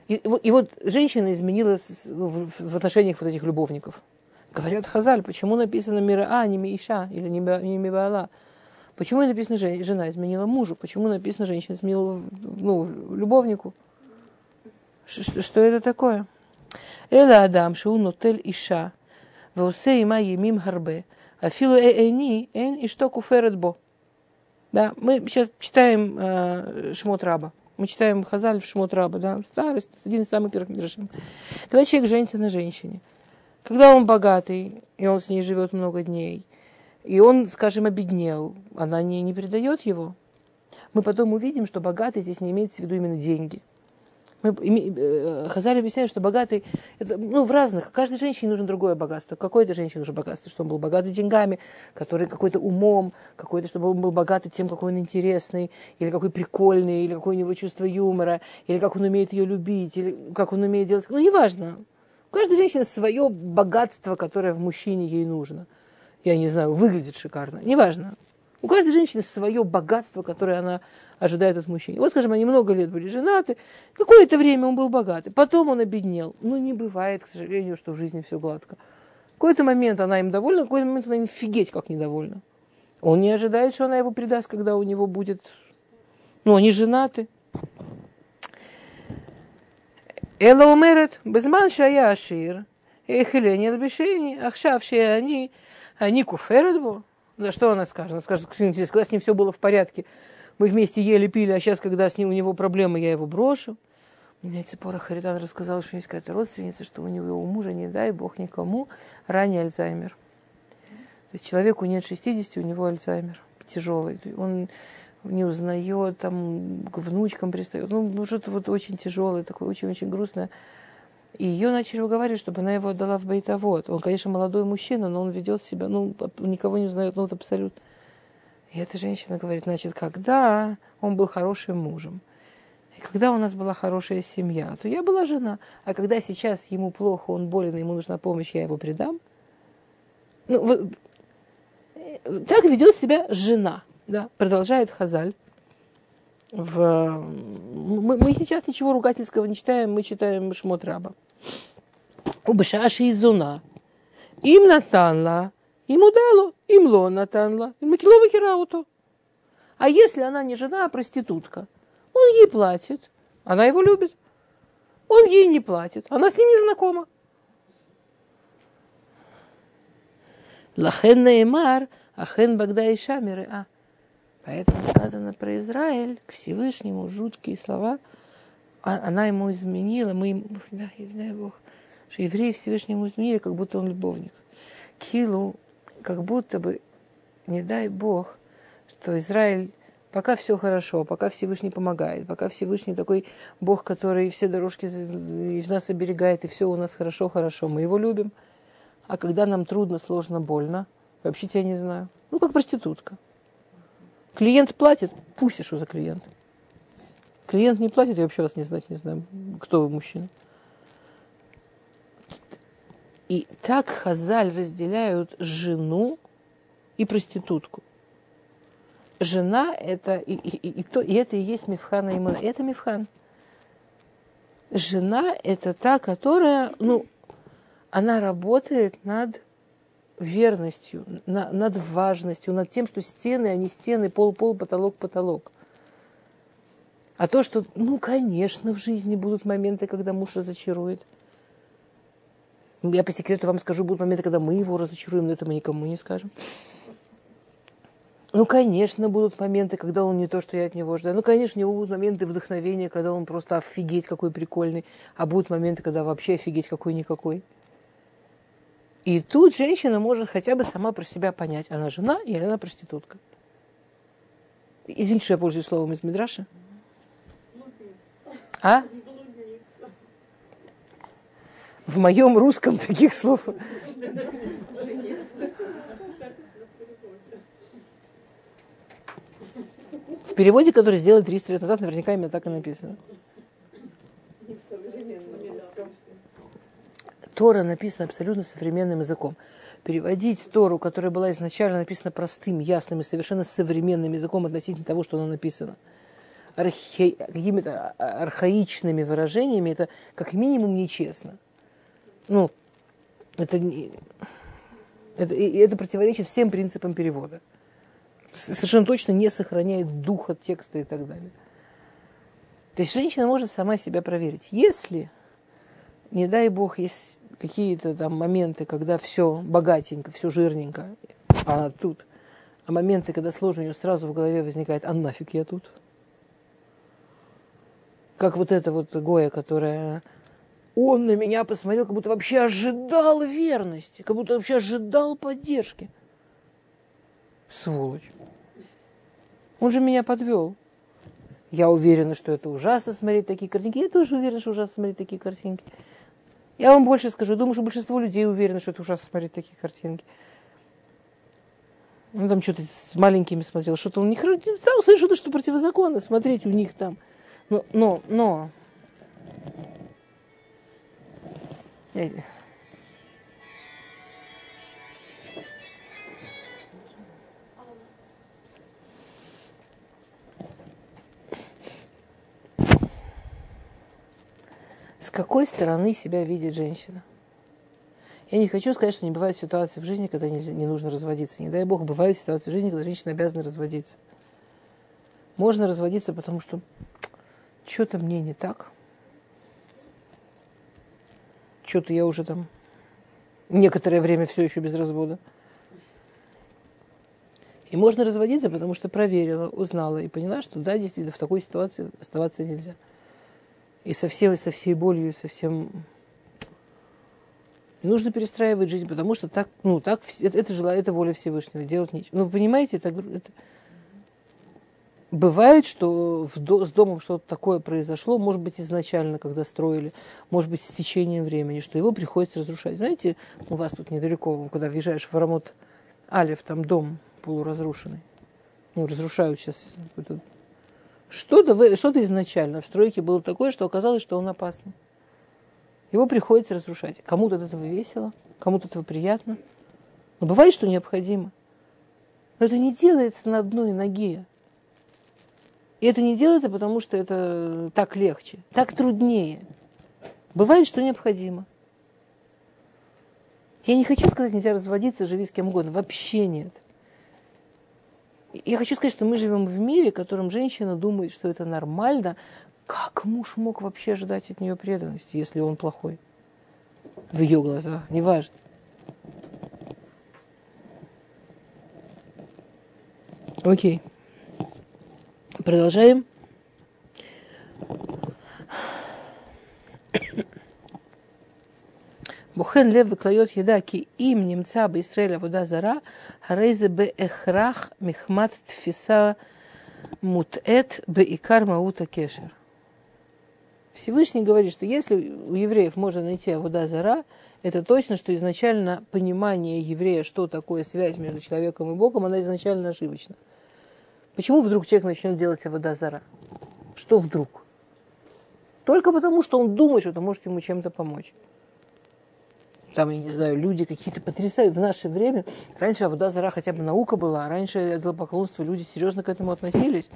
и, и вот женщина изменила в отношениях вот этих любовников. Говорят Хазаль, почему написано мира А, не Миша или не Мибала? Почему написано жена изменила мужу? Почему написано женщина изменила ну, любовнику? Что, что это такое? Эла Адам, Шиу Нотель Иша, Веусе има емим гарбе. Афилу эйни, эн и что куферет бо. Да, мы сейчас читаем э, Шмот Раба. Мы читаем Хазаль в Шмотраба, да, старость, один из самых первых мидрашим. Когда человек женится на женщине, когда он богатый, и он с ней живет много дней, и он, скажем, обеднел, она не, не предает его, мы потом увидим, что богатый здесь не имеется в виду именно деньги – мы, э, Хазаль объясняет, что богатый, это, ну, в разных, каждой женщине нужно другое богатство. Какой-то женщине нужно богатство, чтобы он был богатый деньгами, который какой-то умом, какой-то, чтобы он был богатый тем, какой он интересный, или какой прикольный, или какое у него чувство юмора, или как он умеет ее любить, или как он умеет делать. Ну, неважно. У каждой женщины свое богатство, которое в мужчине ей нужно. Я не знаю, выглядит шикарно. Неважно. У каждой женщины свое богатство, которое она ожидает от мужчины. Вот, скажем, они много лет были женаты, какое-то время он был богатый, потом он обеднел. Ну, не бывает, к сожалению, что в жизни все гладко. В какой-то момент она им довольна, в какой-то момент она им фигеть как недовольна. Он не ожидает, что она его предаст, когда у него будет... Ну, они женаты. Эла умерет, безман шая ашир, эхелени албешени, ахшавшие они, они куферет бо. За что она скажет? Она скажет, когда с ним все было в порядке, мы вместе ели, пили, а сейчас, когда с ним у него проблемы, я его брошу. Мне Цепора Харидан рассказал, что есть какая-то родственница, что у него у мужа, не дай бог никому, ранний Альцгеймер. То есть человеку нет 60, у него Альцгеймер тяжелый. Он не узнает, там к внучкам пристает. Ну, ну что-то вот очень тяжелое, такое очень-очень грустное. И ее начали уговаривать, чтобы она его отдала в бейтовод. Он, конечно, молодой мужчина, но он ведет себя, ну, никого не узнает, ну, вот абсолютно. И эта женщина говорит, значит, когда он был хорошим мужем, и когда у нас была хорошая семья, то я была жена. А когда сейчас ему плохо, он болен, ему нужна помощь, я его предам. Ну, вот, так ведет себя жена, да, продолжает Хазаль. В, мы, мы сейчас ничего ругательского не читаем, мы читаем Шмот Раба. Убышаши изуна. Им натанла Ему дало, им ло натанла, макилова кирауту. А если она не жена, а проститутка, он ей платит, она его любит. Он ей не платит, она с ним не знакома. Лахен Неймар, Ахен Багдаа и А. Поэтому сказано про Израиль к Всевышнему жуткие слова. А, она ему изменила, мы ему, дай, дай Бог, Что евреи Всевышнему изменили, как будто он любовник. Килу, как будто бы, не дай Бог, что Израиль пока все хорошо, пока Всевышний помогает, пока Всевышний такой Бог, который все дорожки из нас оберегает, и все у нас хорошо-хорошо, мы его любим. А когда нам трудно, сложно, больно, вообще тебя не знаю. Ну, как проститутка. Клиент платит, пусть что за клиент. Клиент не платит, я вообще вас не знать не знаю, кто вы, мужчина. И так Хазаль разделяют жену и проститутку. Жена это и, и, и, и, то, и это и есть Мифхана Имуна. Это Мифхан. Жена это та, которая, ну, она работает над верностью, на, над важностью, над тем, что стены, а не стены, пол, пол, потолок, потолок. А то, что, ну, конечно, в жизни будут моменты, когда муж разочарует – я по секрету вам скажу, будут моменты, когда мы его разочаруем, но это мы никому не скажем. Ну, конечно, будут моменты, когда он не то, что я от него ждаю. Ну, конечно, у него будут моменты вдохновения, когда он просто офигеть какой прикольный. А будут моменты, когда вообще офигеть какой-никакой. И тут женщина может хотя бы сама про себя понять, она жена или она проститутка. Извините, что я пользуюсь словом из Мидраша. А? В моем русском таких слов. В переводе, который сделали 300 лет назад, наверняка именно так и написано. Тора написана абсолютно современным языком. Переводить Тору, которая была изначально написана простым, ясным и совершенно современным языком относительно того, что она написана, архи... какими-то архаичными выражениями, это как минимум нечестно ну, это, это, это противоречит всем принципам перевода. Совершенно точно не сохраняет духа текста и так далее. То есть женщина может сама себя проверить. Если, не дай бог, есть какие-то там моменты, когда все богатенько, все жирненько, а тут, а моменты, когда сложно, у нее сразу в голове возникает, а нафиг я тут? Как вот эта вот Гоя, которая он на меня посмотрел, как будто вообще ожидал верности, как будто вообще ожидал поддержки. Сволочь. Он же меня подвел. Я уверена, что это ужасно смотреть такие картинки. Я тоже уверена, что ужасно смотреть такие картинки. Я вам больше скажу. Думаю, что большинство людей уверены, что это ужасно смотреть такие картинки. Он там что-то с маленькими смотрел. Что-то у них... Слышать что-то, что противозаконно смотреть у них там. Но, но, но какой стороны себя видит женщина? Я не хочу сказать, что не бывают ситуации в жизни, когда не, не нужно разводиться. Не дай бог, бывают ситуации в жизни, когда женщина обязана разводиться. Можно разводиться, потому что что-то мне не так – что-то я уже там некоторое время все еще без развода. И можно разводиться, потому что проверила, узнала и поняла, что да, действительно, в такой ситуации оставаться нельзя. И со всей, со всей болью, со всем... И нужно перестраивать жизнь, потому что так, ну, так, это, это, желание, это воля Всевышнего, делать нечего. Ну, вы понимаете, это, это, Бывает, что в с домом что-то такое произошло, может быть, изначально, когда строили, может быть, с течением времени, что его приходится разрушать. Знаете, у вас тут недалеко, когда въезжаешь в Рамот Алев, там дом полуразрушенный. Ну, разрушают сейчас. Что-то, что-то изначально в стройке было такое, что оказалось, что он опасный. Его приходится разрушать. Кому-то от этого весело, кому-то от этого приятно. Но бывает, что необходимо. Но это не делается на одной ноге. И это не делается, потому что это так легче, так труднее. Бывает, что необходимо. Я не хочу сказать, нельзя разводиться, живи с кем угодно. Вообще нет. Я хочу сказать, что мы живем в мире, в котором женщина думает, что это нормально. Как муж мог вообще ожидать от нее преданности, если он плохой? В ее глазах, неважно. Окей. Продолжаем. וכן לב וכליות ידע כי אם נמצא בישראל עבודה זרה, הרי זה בהכרח מחמת תפיסה мутэт беикар маута кешер. Всевышний говорит, что если у евреев можно найти Авуда Зара, это точно, что изначально понимание еврея, что такое связь между человеком и Богом, она изначально ошибочна. Почему вдруг человек начнет делать Авуда Зара? Что вдруг? Только потому, что он думает, что это может ему чем-то помочь там, я не знаю, люди какие-то потрясают. В наше время, раньше Авуда Зара хотя бы наука была, а раньше поклонство люди серьезно к этому относились.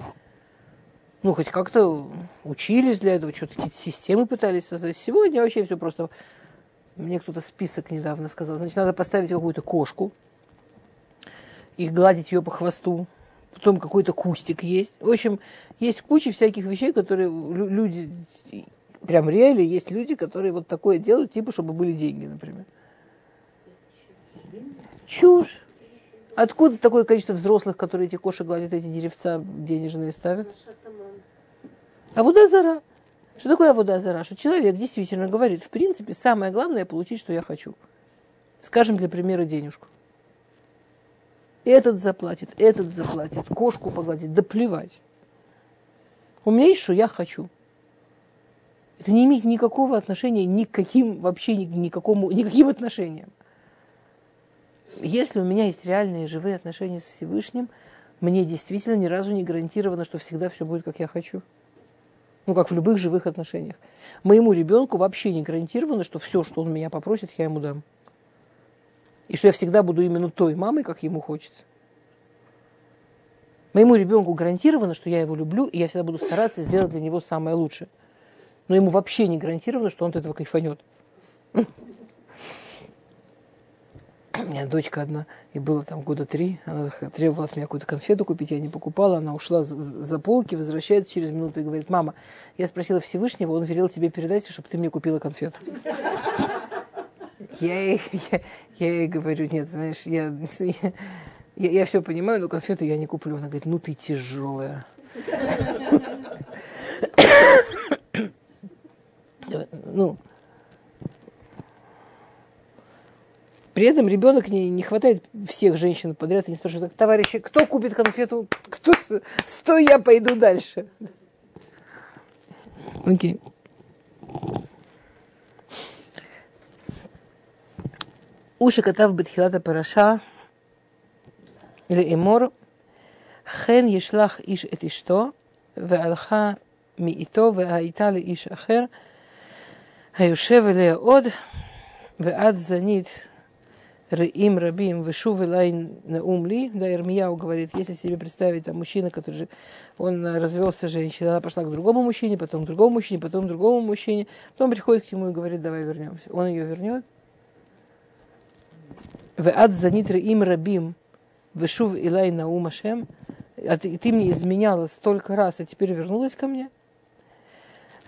Ну, хоть как-то учились для этого, что-то какие-то системы пытались создать. Сегодня вообще все просто... Мне кто-то список недавно сказал. Значит, надо поставить какую-то кошку и гладить ее по хвосту. Потом какой-то кустик есть. В общем, есть куча всяких вещей, которые люди прям реально есть люди, которые вот такое делают, типа, чтобы были деньги, например. Чушь. Откуда такое количество взрослых, которые эти кошек гладят, эти деревца денежные ставят? А вода зара. Что такое вода зара? Что человек действительно говорит, в принципе, самое главное получить, что я хочу. Скажем, для примера, денежку. Этот заплатит, этот заплатит, кошку погладит, да плевать. У меня есть, что я хочу. Это не имеет никакого отношения ни к каким вообще никакому, никаким отношениям. Если у меня есть реальные живые отношения с Всевышним, мне действительно ни разу не гарантировано, что всегда все будет, как я хочу. Ну, как в любых живых отношениях. Моему ребенку вообще не гарантировано, что все, что он меня попросит, я ему дам. И что я всегда буду именно той мамой, как ему хочется. Моему ребенку гарантировано, что я его люблю, и я всегда буду стараться сделать для него самое лучшее но ему вообще не гарантировано, что он от этого кайфанет. У меня дочка одна, и было там года три, она требовала от меня какую-то конфету купить, я не покупала, она ушла за полки, возвращается через минуту и говорит, мама, я спросила Всевышнего, он велел тебе передать, чтобы ты мне купила конфету. Я ей, я, я ей говорю, нет, знаешь, я, я, я, все понимаю, но конфету я не куплю. Она говорит, ну ты тяжелая ну, при этом ребенок не, не хватает всех женщин подряд и не спрашивает, так, товарищи, кто купит конфету, кто, стой, я пойду дальше. Окей. Okay. Уши кота в Бетхилата Параша или Эмор Хен ешлах иш эт ишто, ве алха ми ито, ве аита иш ахер – היושב אליה עוד, ועד זנית Раим Рабим Вышув Лайн Наум Ли, да, Ирмияу говорит, если себе представить там мужчина, который же, он развелся с женщиной, она пошла к другому мужчине, потом к другому мужчине, потом к другому мужчине, потом приходит к нему и говорит, давай вернемся. Он ее вернет. В ад занит Раим Рабим Вышув Илай Наум Ашем, а ты, ты мне изменяла столько раз, а теперь вернулась ко мне.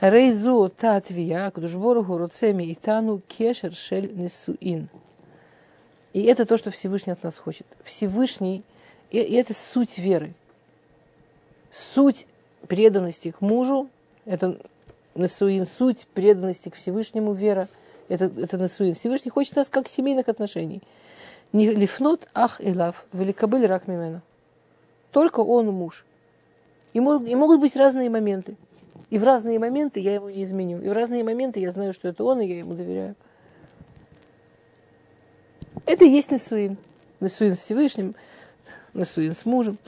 Рейзу та твия, Кудушборуху Руцеми Итану Кешер Шель Несуин. И это то, что Всевышний от нас хочет. Всевышний, и это суть веры. Суть преданности к мужу, это Несуин, суть преданности к Всевышнему вера, это, это Несуин. Всевышний хочет нас как семейных отношений. Не лифнот ах и лав, великобыль рак мимена. Только он муж. И, мог, и могут быть разные моменты. И в разные моменты я его не изменю. И в разные моменты я знаю, что это он, и я ему доверяю. Это и есть Несуин. Несуин с Всевышним, Несуин с мужем.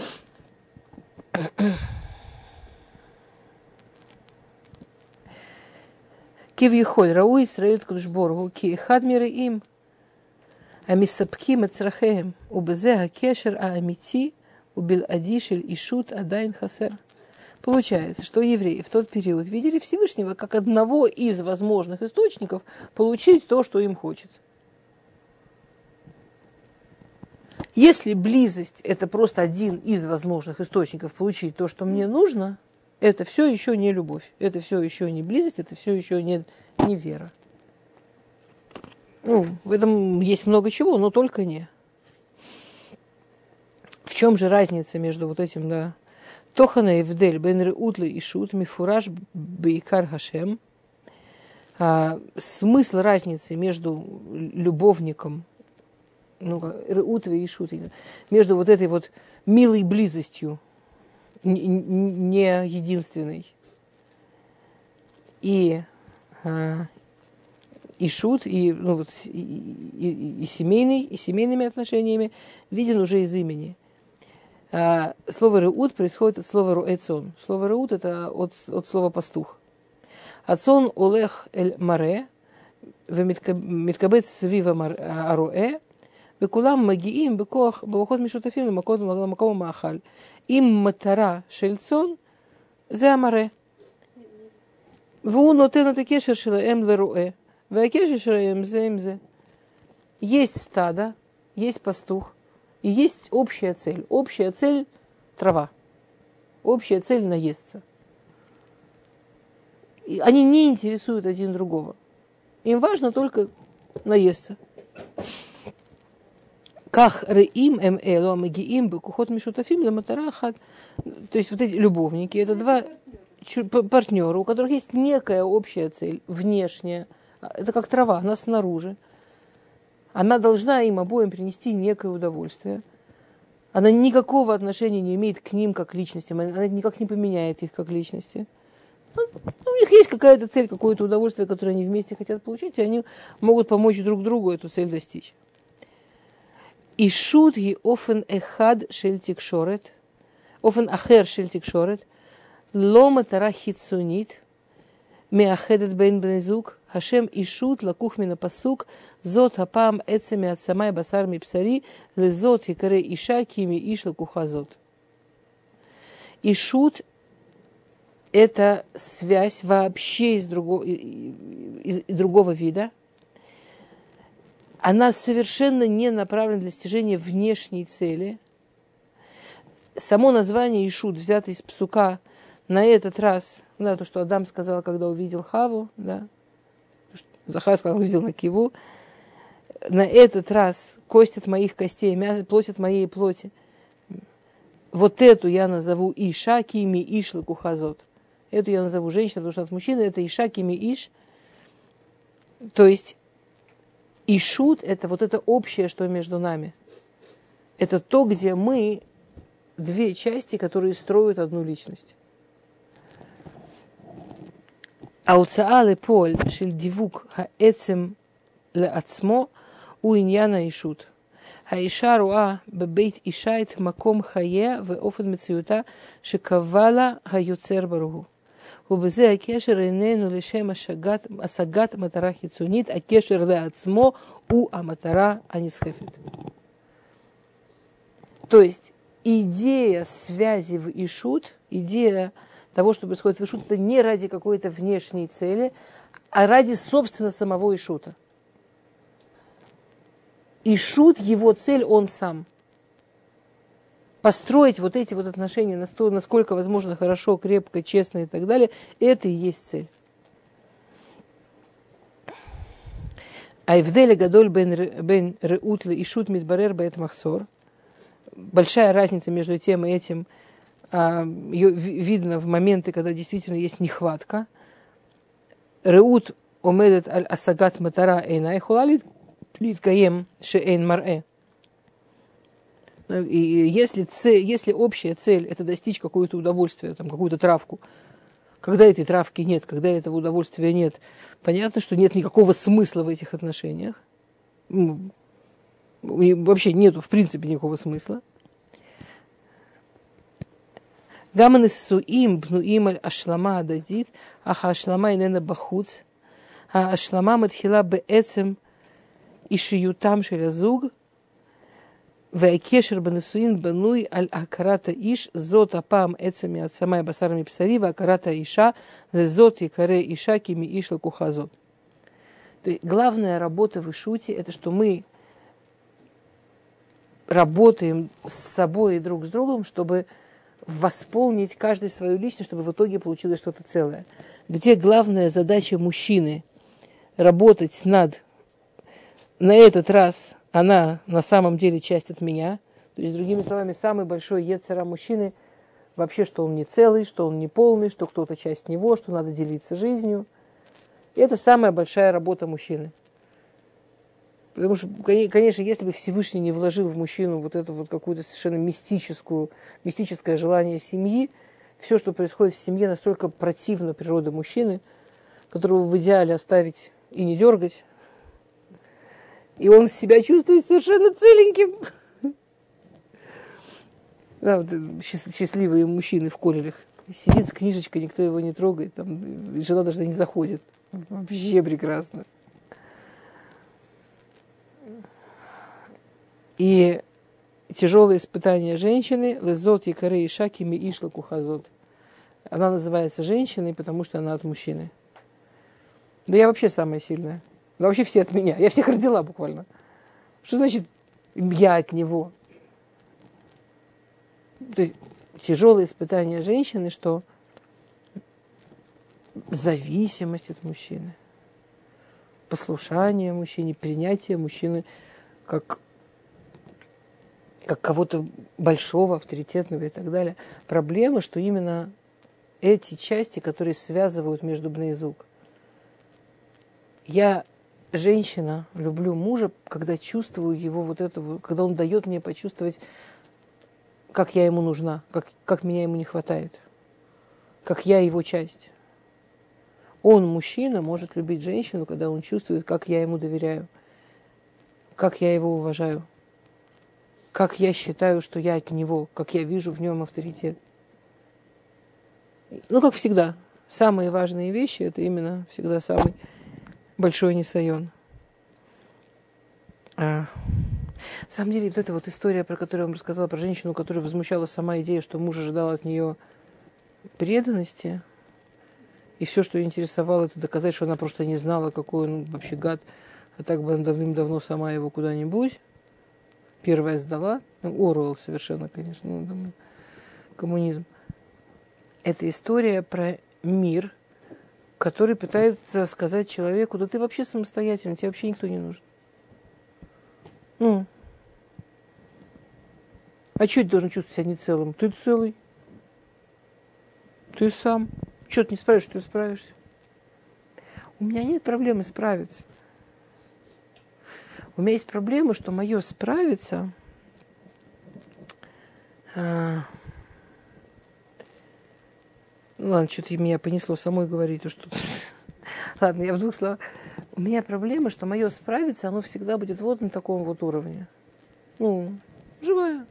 Кивьехоль, Рау Исраиль Кудшборгу, Ки Хадмиры им, Амисапким Ацрахеем, Убезе Акешер Аамити, Убил Адишель Ишут Адайн Хасер. Получается, что евреи в тот период видели Всевышнего как одного из возможных источников получить то, что им хочется. Если близость – это просто один из возможных источников получить то, что мне нужно, это все еще не любовь, это все еще не близость, это все еще не, не вера. Ну, в этом есть много чего, но только не. В чем же разница между вот этим, да, Тохана Евдель бен и Шут Мифураж Бейкар Хашем. а, смысл разницы между любовником, ну, Утве и Шутой, между вот этой вот милой близостью, не единственной, и, а, и шут, и, ну, вот, и, и, и, семейный, и семейными отношениями виден уже из имени. А, слово «реут» происходит от слова «руэцон». Слово «реут» – это от, от слова «пастух». Ацон олех эль маре, ומתקבץ סביב הרועה, וכולם מגיעים בכוח, בכוחות משותפים למקום, למקום המאכל. אם מטרה של צאן, זה המראה. והוא נותן את הקשר שלהם לרועה, והקשר שלהם זה עם זה. Есть стадо, есть пастух, и есть общая цель. Общая цель – трава. Общая цель – наесться. И они не интересуют один другого. Им важно только наесться. Как реим эм эло магиим бекухот мишутафим ламатарахат. То есть вот эти любовники, это два партнера, у которых есть некая общая цель, внешняя. Это как трава, она снаружи. Она должна им обоим принести некое удовольствие. Она никакого отношения не имеет к ним как личностям. Она никак не поменяет их как личности. Ну, ну, у них есть какая-то цель, какое-то удовольствие, которое они вместе хотят получить, и они могут помочь друг другу эту цель достичь. И шут и офен эхад шельтик шорет, офен ахер шельтик шорет, лома тарахит сунит, меахедет бен бенезук – Хашем Ишут, Лакухмина Пасук, Зот Хапам Эцами Ацамай Басарми Псари, Лезот Хикаре Иша Кими Иш Лакухазот. Ишут – это связь вообще из другого, из, из другого вида. Она совершенно не направлена для достижения внешней цели. Само название Ишут взято из псука на этот раз, да, то, что Адам сказал, когда увидел Хаву, да, Захар сказал, увидел на Киву, на этот раз кость от моих костей, мясо, плоть от моей плоти. Вот эту я назову Иша Кими Иш Лакухазот. Эту я назову женщина, потому что от мужчины это Иша Кими Иш. То есть Ишут – это вот это общее, что между нами. Это то, где мы две части, которые строят одну личность. ההוצאה לפועל של דיווק העצם לעצמו הוא עניין האישות. האישה רואה בבית אישה את מקום חייה ואופן מציאותה שקבע לה היוצר ברוך הוא. ובזה הקשר איננו לשם השגת, השגת מטרה חיצונית, הקשר לעצמו הוא המטרה הנסחפת. То есть идея связи в Ишут, идея того, что происходит в Ишут, это не ради какой-то внешней цели, а ради, собственно, самого Ишута. Ишут, его цель, он сам – построить вот эти вот отношения насколько возможно хорошо, крепко, честно и так далее, это и есть цель. Айвделе гадоль бен реутли и шут мидбарер бет махсор. Большая разница между тем и этим ее видно в моменты, когда действительно есть нехватка. Реут омедет аль асагат матара эйна и хулалит литкаем шеэйн марэ. И если, цель, если общая цель – это достичь какое-то удовольствие, там, какую-то травку, когда этой травки нет, когда этого удовольствия нет, понятно, что нет никакого смысла в этих отношениях. Вообще нету, в принципе, никакого смысла. גם הנישואים בנויים על השלמה הדדית, אך ההשלמה איננה בחוץ. ההשלמה מתחילה בעצם אישיותם של הזוג, והקשר בנישואין בנוי על הכרת האיש, זאת הפעם עצם מעצמי בשר מבשרי, והכרת האישה, לזאת יקרא אישה כי מאיש לקוחה זאת. Главная работа в Ишуте – это что мы работаем с собой и друг с другом, чтобы восполнить каждый свою личность, чтобы в итоге получилось что-то целое. Где главная задача мужчины – работать над, на этот раз – она на самом деле часть от меня. То есть, другими словами, самый большой ецера мужчины вообще, что он не целый, что он не полный, что кто-то часть него, что надо делиться жизнью. Это самая большая работа мужчины. Потому что, конечно, если бы Всевышний не вложил в мужчину вот это вот какую-то совершенно мистическую, мистическое желание семьи, все, что происходит в семье, настолько противно природе мужчины, которого в идеале оставить и не дергать, и он себя чувствует совершенно целеньким. (laughs) Да, вот счастливые мужчины в коллелях. Сидит с книжечкой, никто его не трогает, там, жена даже не заходит. Вообще прекрасно. И тяжелое испытание женщины, лезот и коры и шакими ишла кухазот. Она называется женщиной, потому что она от мужчины. Да я вообще самая сильная. Да вообще все от меня. Я всех родила буквально. Что значит я от него? То есть тяжелое испытание женщины, что зависимость от мужчины, послушание мужчине, принятие мужчины как как кого-то большого, авторитетного и так далее. Проблема, что именно эти части, которые связывают между бнеизук. Я женщина, люблю мужа, когда чувствую его вот это, когда он дает мне почувствовать, как я ему нужна, как, как меня ему не хватает, как я его часть. Он, мужчина, может любить женщину, когда он чувствует, как я ему доверяю, как я его уважаю как я считаю, что я от него, как я вижу в нем авторитет. Ну, как всегда, самые важные вещи – это именно всегда самый большой несайон. А, на самом деле, вот эта вот история, про которую я вам рассказала, про женщину, которая возмущала сама идея, что муж ожидал от нее преданности, и все, что ее интересовало, это доказать, что она просто не знала, какой он вообще гад, а так бы она давным-давно сама его куда-нибудь первая сдала. Ну, Оруэлл совершенно, конечно, ну, думаю, коммунизм. Это история про мир, который пытается сказать человеку, да ты вообще самостоятельный, тебе вообще никто не нужен. Ну, а что ты должен чувствовать себя не целым? Ты целый. Ты сам. Что ты не справишься, ты справишься. У меня нет проблемы справиться. У меня есть проблема, что мое справиться а, ладно, что-то меня понесло самой говорить, что (laughs) ладно, я в двух словах. У меня проблема, что мое справиться, оно всегда будет вот на таком вот уровне. Ну, живая.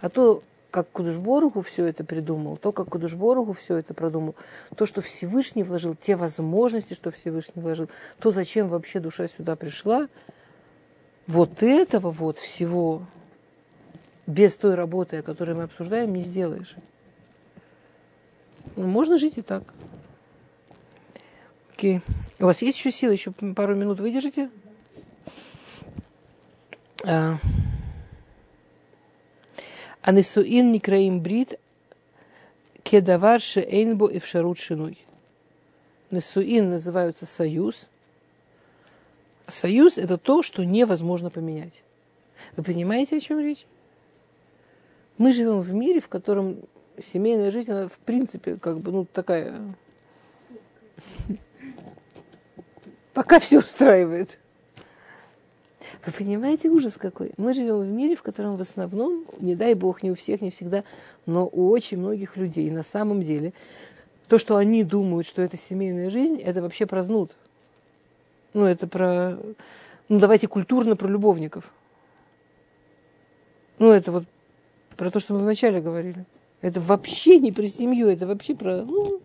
А то как Кудушборгу все это придумал, то, как Кудушборгу все это продумал, то, что Всевышний вложил, те возможности, что Всевышний вложил, то, зачем вообще душа сюда пришла, вот этого вот всего без той работы, о которой мы обсуждаем, не сделаешь. Ну, можно жить и так. Окей. У вас есть еще силы? Еще пару минут выдержите? А. Анесуин Никраим Брит Кедавар Шеэйнбо и Вшарут Шинуй. Несуин называются союз. Союз – это то, что невозможно поменять. Вы понимаете, о чем речь? Мы живем в мире, в котором семейная жизнь, она в принципе, как бы, ну, такая... Пока все устраивает. Вы понимаете ужас какой? Мы живем в мире, в котором в основном, не дай бог, не у всех, не всегда, но у очень многих людей на самом деле то, что они думают, что это семейная жизнь, это вообще про знут. Ну, это про... Ну, давайте культурно про любовников. Ну, это вот про то, что мы вначале говорили. Это вообще не про семью, это вообще про... Ну,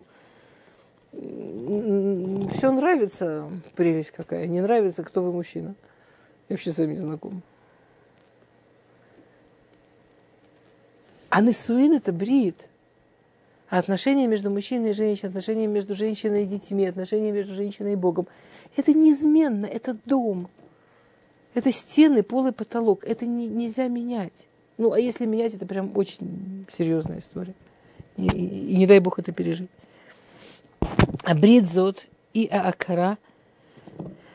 все нравится, прелесть какая. Не нравится, кто вы мужчина. Я вообще с вами не знаком. А Несуин это брит. А отношения между мужчиной и женщиной, отношения между женщиной и детьми, отношения между женщиной и Богом. Это неизменно, это дом. Это стены, пол и потолок. Это не, нельзя менять. Ну, а если менять, это прям очень серьезная история. И, и, и не дай Бог это пережить. А бридзот и аакара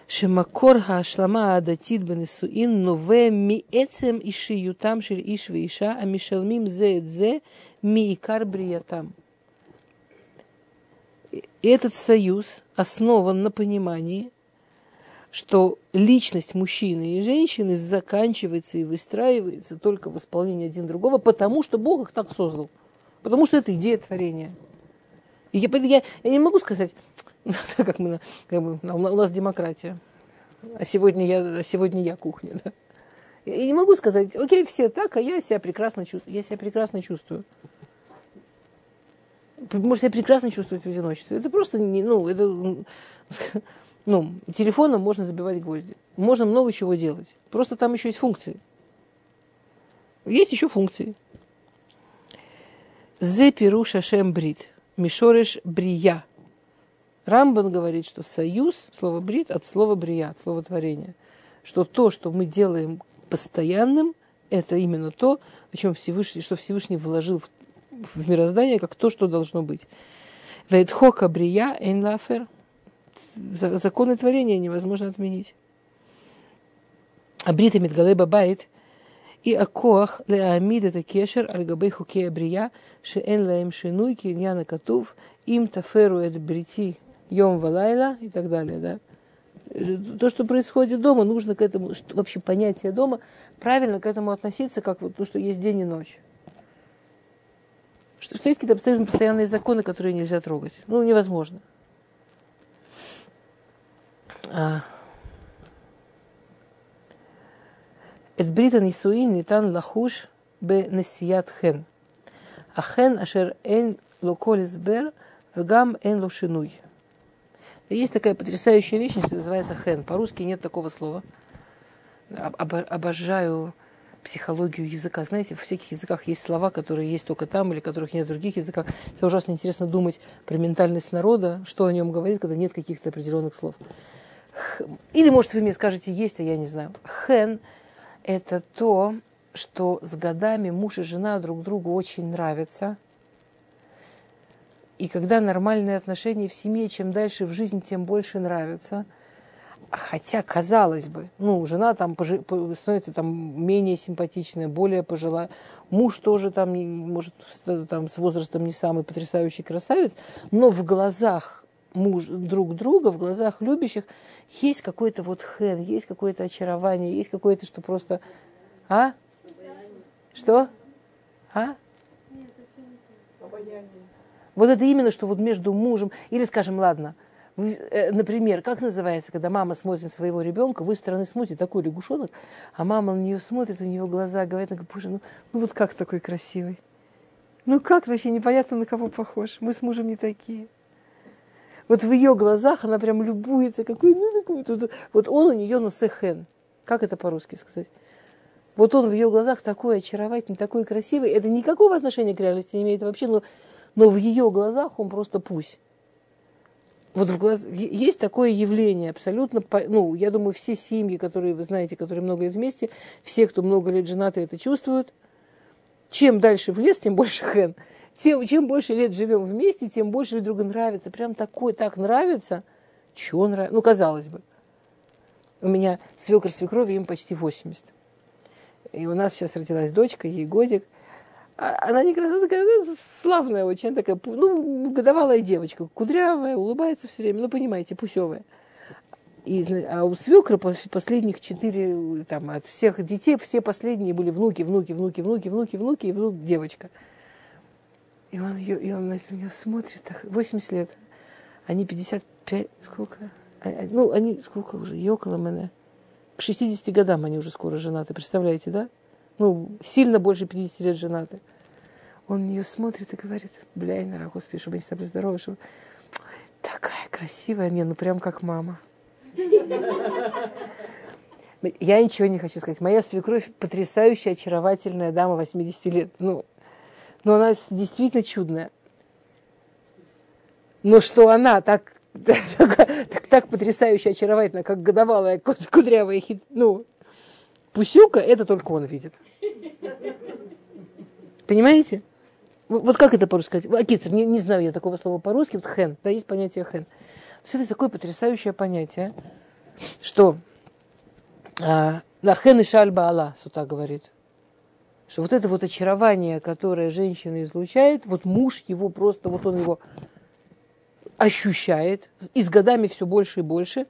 שמקור ההשלמה העדתית בנישואין נובע מעצם אישיותם של איש ואישה המשלמים זה את זה מעיקר בריאתם. И этот союз основан на понимании, что личность мужчины и женщины заканчивается и выстраивается только в исполнении один другого, потому что Бог их так создал. Потому что это идея творения. И я, я, я не могу сказать, (laughs) как, мы, как бы, у нас демократия, а сегодня я, сегодня я кухня. Да? Я не могу сказать, окей, все так, а я себя прекрасно чувствую. Я себя прекрасно чувствую. Может себя прекрасно чувствовать в одиночестве. Это просто не, ну, это, (laughs) ну, телефоном можно забивать гвозди. Можно много чего делать. Просто там еще есть функции. Есть еще функции. Зе пируша шем брит. Мишореш брия. Рамбан говорит, что союз, слово брит, от слова брия, от слова творения. Что то, что мы делаем постоянным, это именно то, о чем Всевышний, что Всевышний вложил в, в мироздание, как то, что должно быть. Вейтхока брия эйн лафер. Законы творения невозможно отменить. Абрита Мидгалеба Байт и Акоах Леамид это кешер Альгабей Хукея Брия Шеэн Лаем Шинуй Киньяна Катув Им Таферу Эд Брити Йом Валайла и так далее, да. То, что происходит дома, нужно к этому, что, вообще понятие дома, правильно к этому относиться, как вот то, что есть день и ночь. Что, что есть какие-то постоянные законы, которые нельзя трогать. Ну, невозможно. А. Эдбрита Исуин Нитан Лахуш Бе Несият Хен. А Хен Ашер Эн Локолис Бер Вегам Эн Лошинуй. Есть такая потрясающая вещь, называется хэн. По-русски нет такого слова. Обожаю психологию языка. Знаете, в всяких языках есть слова, которые есть только там или которых нет в других языках. Это ужасно интересно думать про ментальность народа, что о нем говорит, когда нет каких-то определенных слов. Или, может, вы мне скажете, есть, а я не знаю. Хэн – это то, что с годами муж и жена друг другу очень нравятся – и когда нормальные отношения в семье, чем дальше в жизнь, тем больше нравятся. Хотя, казалось бы, ну, жена там пожи, становится там менее симпатичная, более пожилая. Муж тоже там, может, там с возрастом не самый потрясающий красавец, но в глазах муж, друг друга, в глазах любящих есть какой-то вот хэн, есть какое-то очарование, есть какое-то, что просто... А? Что? А? Обаяние. Вот это именно, что вот между мужем, или, скажем, ладно, э, например, как называется, когда мама смотрит на своего ребенка, вы стороны смотрите, такой лягушонок, а мама на нее смотрит, у нее глаза говорят, говорит, боже, ну, ну вот как такой красивый? Ну как вообще непонятно, на кого похож? Мы с мужем не такие. Вот в ее глазах она прям любуется, какой, ну, такой, тут, вот он у нее на сехен. Как это по-русски сказать? Вот он в ее глазах такой очаровательный, такой красивый. Это никакого отношения к реальности не имеет вообще, но но в ее глазах он просто пусть. Вот в глаз... есть такое явление абсолютно, ну, я думаю, все семьи, которые вы знаете, которые много лет вместе, все, кто много лет женаты, это чувствуют. Чем дальше в лес, тем больше хэн. Тем, чем больше лет живем вместе, тем больше друг другу нравится. Прям такой, так нравится. Чего нравится? Ну, казалось бы. У меня свекр свекрови, им почти 80. И у нас сейчас родилась дочка, ей годик. А она не красивая, такая ну, славная очень, такая, ну, годовалая девочка, кудрявая, улыбается все время, ну, понимаете, пусевая. И, а у свекра последних четыре, там, от всех детей, все последние были внуки, внуки, внуки, внуки, внуки, внуки, и внук девочка. И он, ее, и он на нее смотрит, так, 80 лет, они 55, сколько? А, а, ну, они, сколько уже, ей около меня. К 60 годам они уже скоро женаты, представляете, да? Ну, сильно больше 50 лет женаты. Он на нее смотрит и говорит, бля, Инара, господи, чтобы они с тобой здоровы, чтобы... Такая красивая, не, ну прям как мама. Я ничего не хочу сказать. Моя свекровь потрясающая, очаровательная дама 80 лет. Ну, но она действительно чудная. Но что она так, (laughs) так, так, так потрясающе очаровательна, как годовалая кудрявая хит, ну, Пусюка, это только он видит. Понимаете? Вот как это по-русски сказать? Акицер, не, не знаю я такого слова по-русски. Вот хэн, да, есть понятие хэн. То это такое потрясающее понятие, что а, да, хэн и шальба Алла, Сута говорит. Что вот это вот очарование, которое женщина излучает, вот муж его просто, вот он его ощущает, и с годами все больше и больше.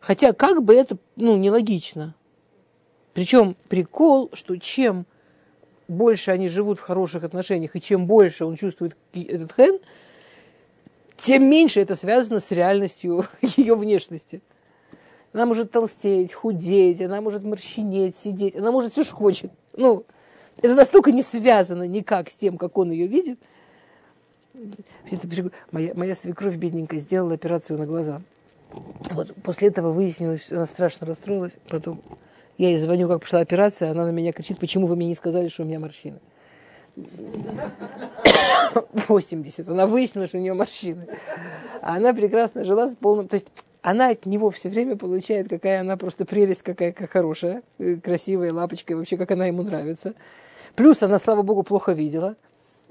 Хотя как бы это, ну, нелогично. Причем прикол, что чем больше они живут в хороших отношениях, и чем больше он чувствует этот хэн, тем меньше это связано с реальностью (laughs) ее внешности. Она может толстеть, худеть, она может морщинеть, сидеть, она может все, что хочет. Ну, это настолько не связано никак с тем, как он ее видит. Моя, моя свекровь бедненькая сделала операцию на глаза. Вот после этого выяснилось, она страшно расстроилась. Потом я ей звоню, как пошла операция, она на меня кричит, почему вы мне не сказали, что у меня морщины. (coughs) 80. Она выяснила, что у нее морщины. А она прекрасно жила с полным... То есть она от него все время получает, какая она просто прелесть, какая, какая хорошая, э, красивая, лапочка, вообще, как она ему нравится. Плюс она, слава богу, плохо видела.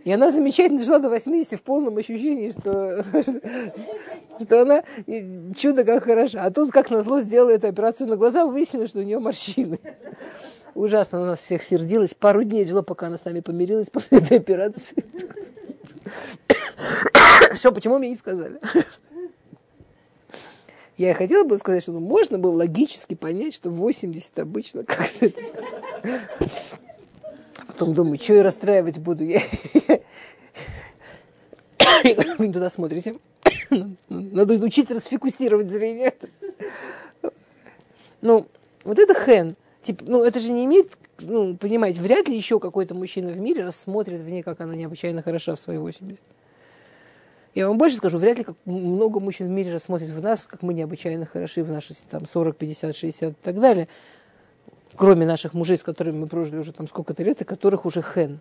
И она замечательно жила до 80 в полном ощущении, что, (laughs) что она чудо как хороша. А тут, как назло, сделала эту операцию на глаза, выяснилось, что у нее морщины. Ужасно она нас всех сердилась. Пару дней жила, пока она с нами помирилась после этой операции. (coughs) Все, почему мне не сказали? Я хотела бы сказать, что ну, можно было логически понять, что 80 обычно как-то... Потом думаю, что я расстраивать буду? Я... (coughs) Вы не туда смотрите. (coughs) Надо учиться расфокусировать зрение. Ну, вот это хэн. Типа, ну, это же не имеет, ну, понимаете, вряд ли еще какой-то мужчина в мире рассмотрит в ней, как она необычайно хороша в свои 80. Я вам больше скажу, вряд ли как много мужчин в мире рассмотрит в нас, как мы необычайно хороши в наши там, 40, 50, 60 и так далее. Кроме наших мужей, с которыми мы прожили уже там сколько-то лет, и которых уже хен.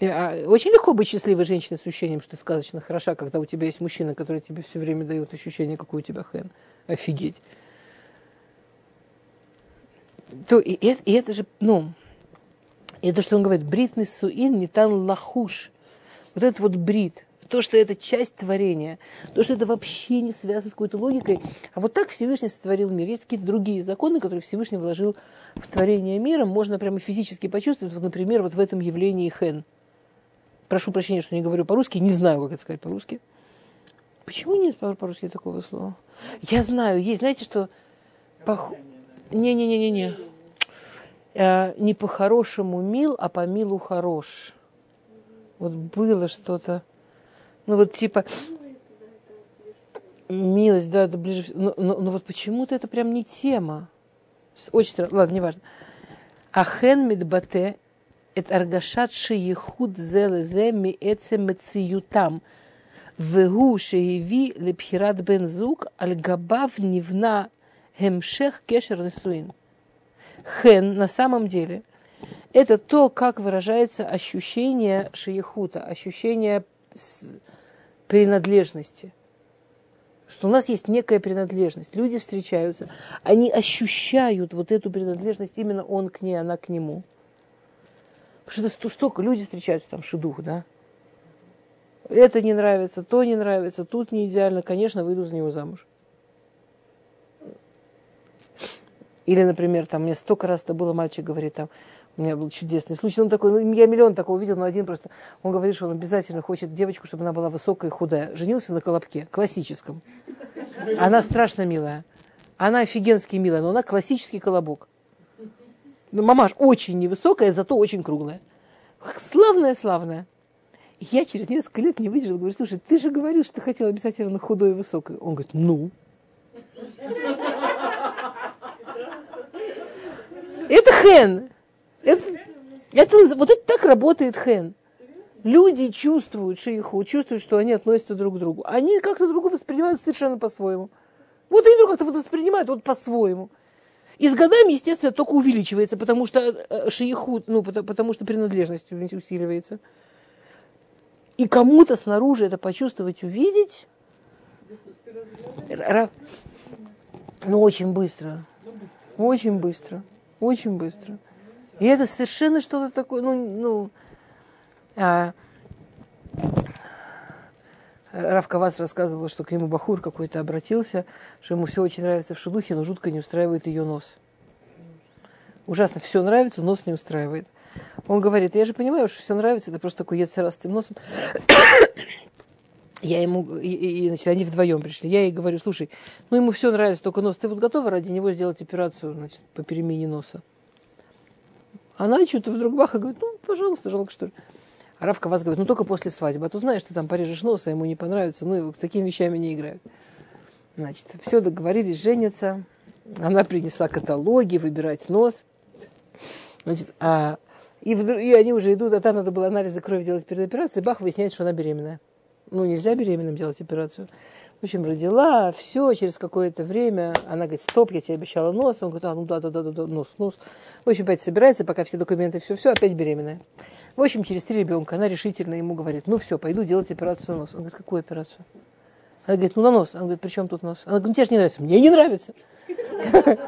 А, очень легко быть счастливой женщиной с ощущением, что ты сказочно хороша, когда у тебя есть мужчина, который тебе все время дает ощущение, какой у тебя хэн. Офигеть. То, и, и, и это же, ну, это что он говорит, бритный суин не тан лахуш вот этот вот брит, то, что это часть творения, то, что это вообще не связано с какой-то логикой. А вот так Всевышний сотворил мир. Есть какие-то другие законы, которые Всевышний вложил в творение мира. Можно прямо физически почувствовать, вот, например, вот в этом явлении хен. Прошу прощения, что не говорю по-русски, не знаю, как это сказать по-русски. Почему нет по-русски такого слова? Я знаю, есть, знаете, что... Пох... Не-не-не-не-не. Э, не по-хорошему мил, а по милу хорош. Вот было что-то. Ну вот типа милость, да, это ближе. Но, но, но вот почему-то это прям не тема. Очень странно. Ладно, неважно. Ахен медбате это аргашат шиехуд зелезе ми эце мециютам. Вегу шиеви лепхират бензук альгабав нивна гемшех кешер несуин. Хен на самом деле это то, как выражается ощущение шиехута, ощущение принадлежности. Что у нас есть некая принадлежность. Люди встречаются, они ощущают вот эту принадлежность, именно он к ней, она к нему. Потому что столько люди встречаются, там шедух, да? Это не нравится, то не нравится, тут не идеально, конечно, выйду за него замуж. Или, например, там, мне столько раз это было, мальчик говорит, там, у меня был чудесный случай. Он такой, ну, я миллион такого видел, но один просто. Он говорит, что он обязательно хочет девочку, чтобы она была высокая и худая. Женился на колобке, классическом. Она страшно милая. Она офигенски милая, но она классический колобок. Ну, мамаш очень невысокая, зато очень круглая. Славная, славная. И я через несколько лет не выдержала, говорю, слушай, ты же говорил, что ты хотел обязательно худой и высокой. Он говорит, ну. Это хен. Это, это, вот это так работает хен. Люди чувствуют шейху, чувствуют, что они относятся друг к другу. Они как-то друг друга воспринимают совершенно по-своему. Вот они друг как-то вот воспринимают вот по-своему. И с годами, естественно, только увеличивается, потому что э, шейху, ну, потому, потому что принадлежность усиливается. И кому-то снаружи это почувствовать, увидеть, ну, очень быстро. Очень быстро. Очень быстро. И это совершенно что-то такое, ну, ну, а, Равка Вас рассказывала, что к нему Бахур какой-то обратился, что ему все очень нравится в шедухе, но жутко не устраивает ее нос. Ужасно, все нравится, нос не устраивает. Он говорит, я же понимаю, что все нравится, это просто такой яцера с тем носом. Я ему, и, и, значит, они вдвоем пришли. Я ей говорю, слушай, ну ему все нравится, только нос. Ты вот готова ради него сделать операцию, значит, по перемене носа? Она что-то вдруг баха говорит, ну, пожалуйста, жалко, что ли. А Равка вас говорит, ну, только после свадьбы. А то знаешь, ты там порежешь нос, а ему не понравится. Ну, с такими вещами не играют. Значит, все договорились, женятся. Она принесла каталоги, выбирать нос. Значит, а, и, вдруг, и они уже идут, а там надо было анализы крови делать перед операцией. Бах, выясняется, что она беременная. Ну, нельзя беременным делать операцию. В общем, родила, все, через какое-то время она говорит, стоп, я тебе обещала нос. Он говорит, а, ну да, да, да, да, да нос, нос. В общем, опять собирается, пока все документы, все, все, опять беременная. В общем, через три ребенка она решительно ему говорит, ну все, пойду делать операцию нос. Он говорит, какую операцию? Она говорит, ну на нос. Он говорит, при чем тут нос? Она говорит, ну тебе же не нравится. Мне не нравится. (laughs)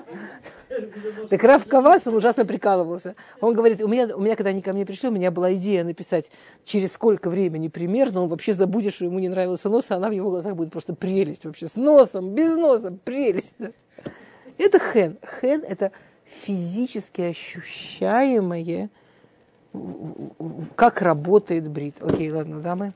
Так Раф Кавас, он ужасно прикалывался. Он говорит, у меня, у меня, когда они ко мне пришли, у меня была идея написать, через сколько времени примерно, он вообще забудет, что ему не нравился нос, а она в его глазах будет просто прелесть вообще. С носом, без носа, прелесть. Это хен. Хен – это физически ощущаемое, как работает брит. Окей, ладно, дамы.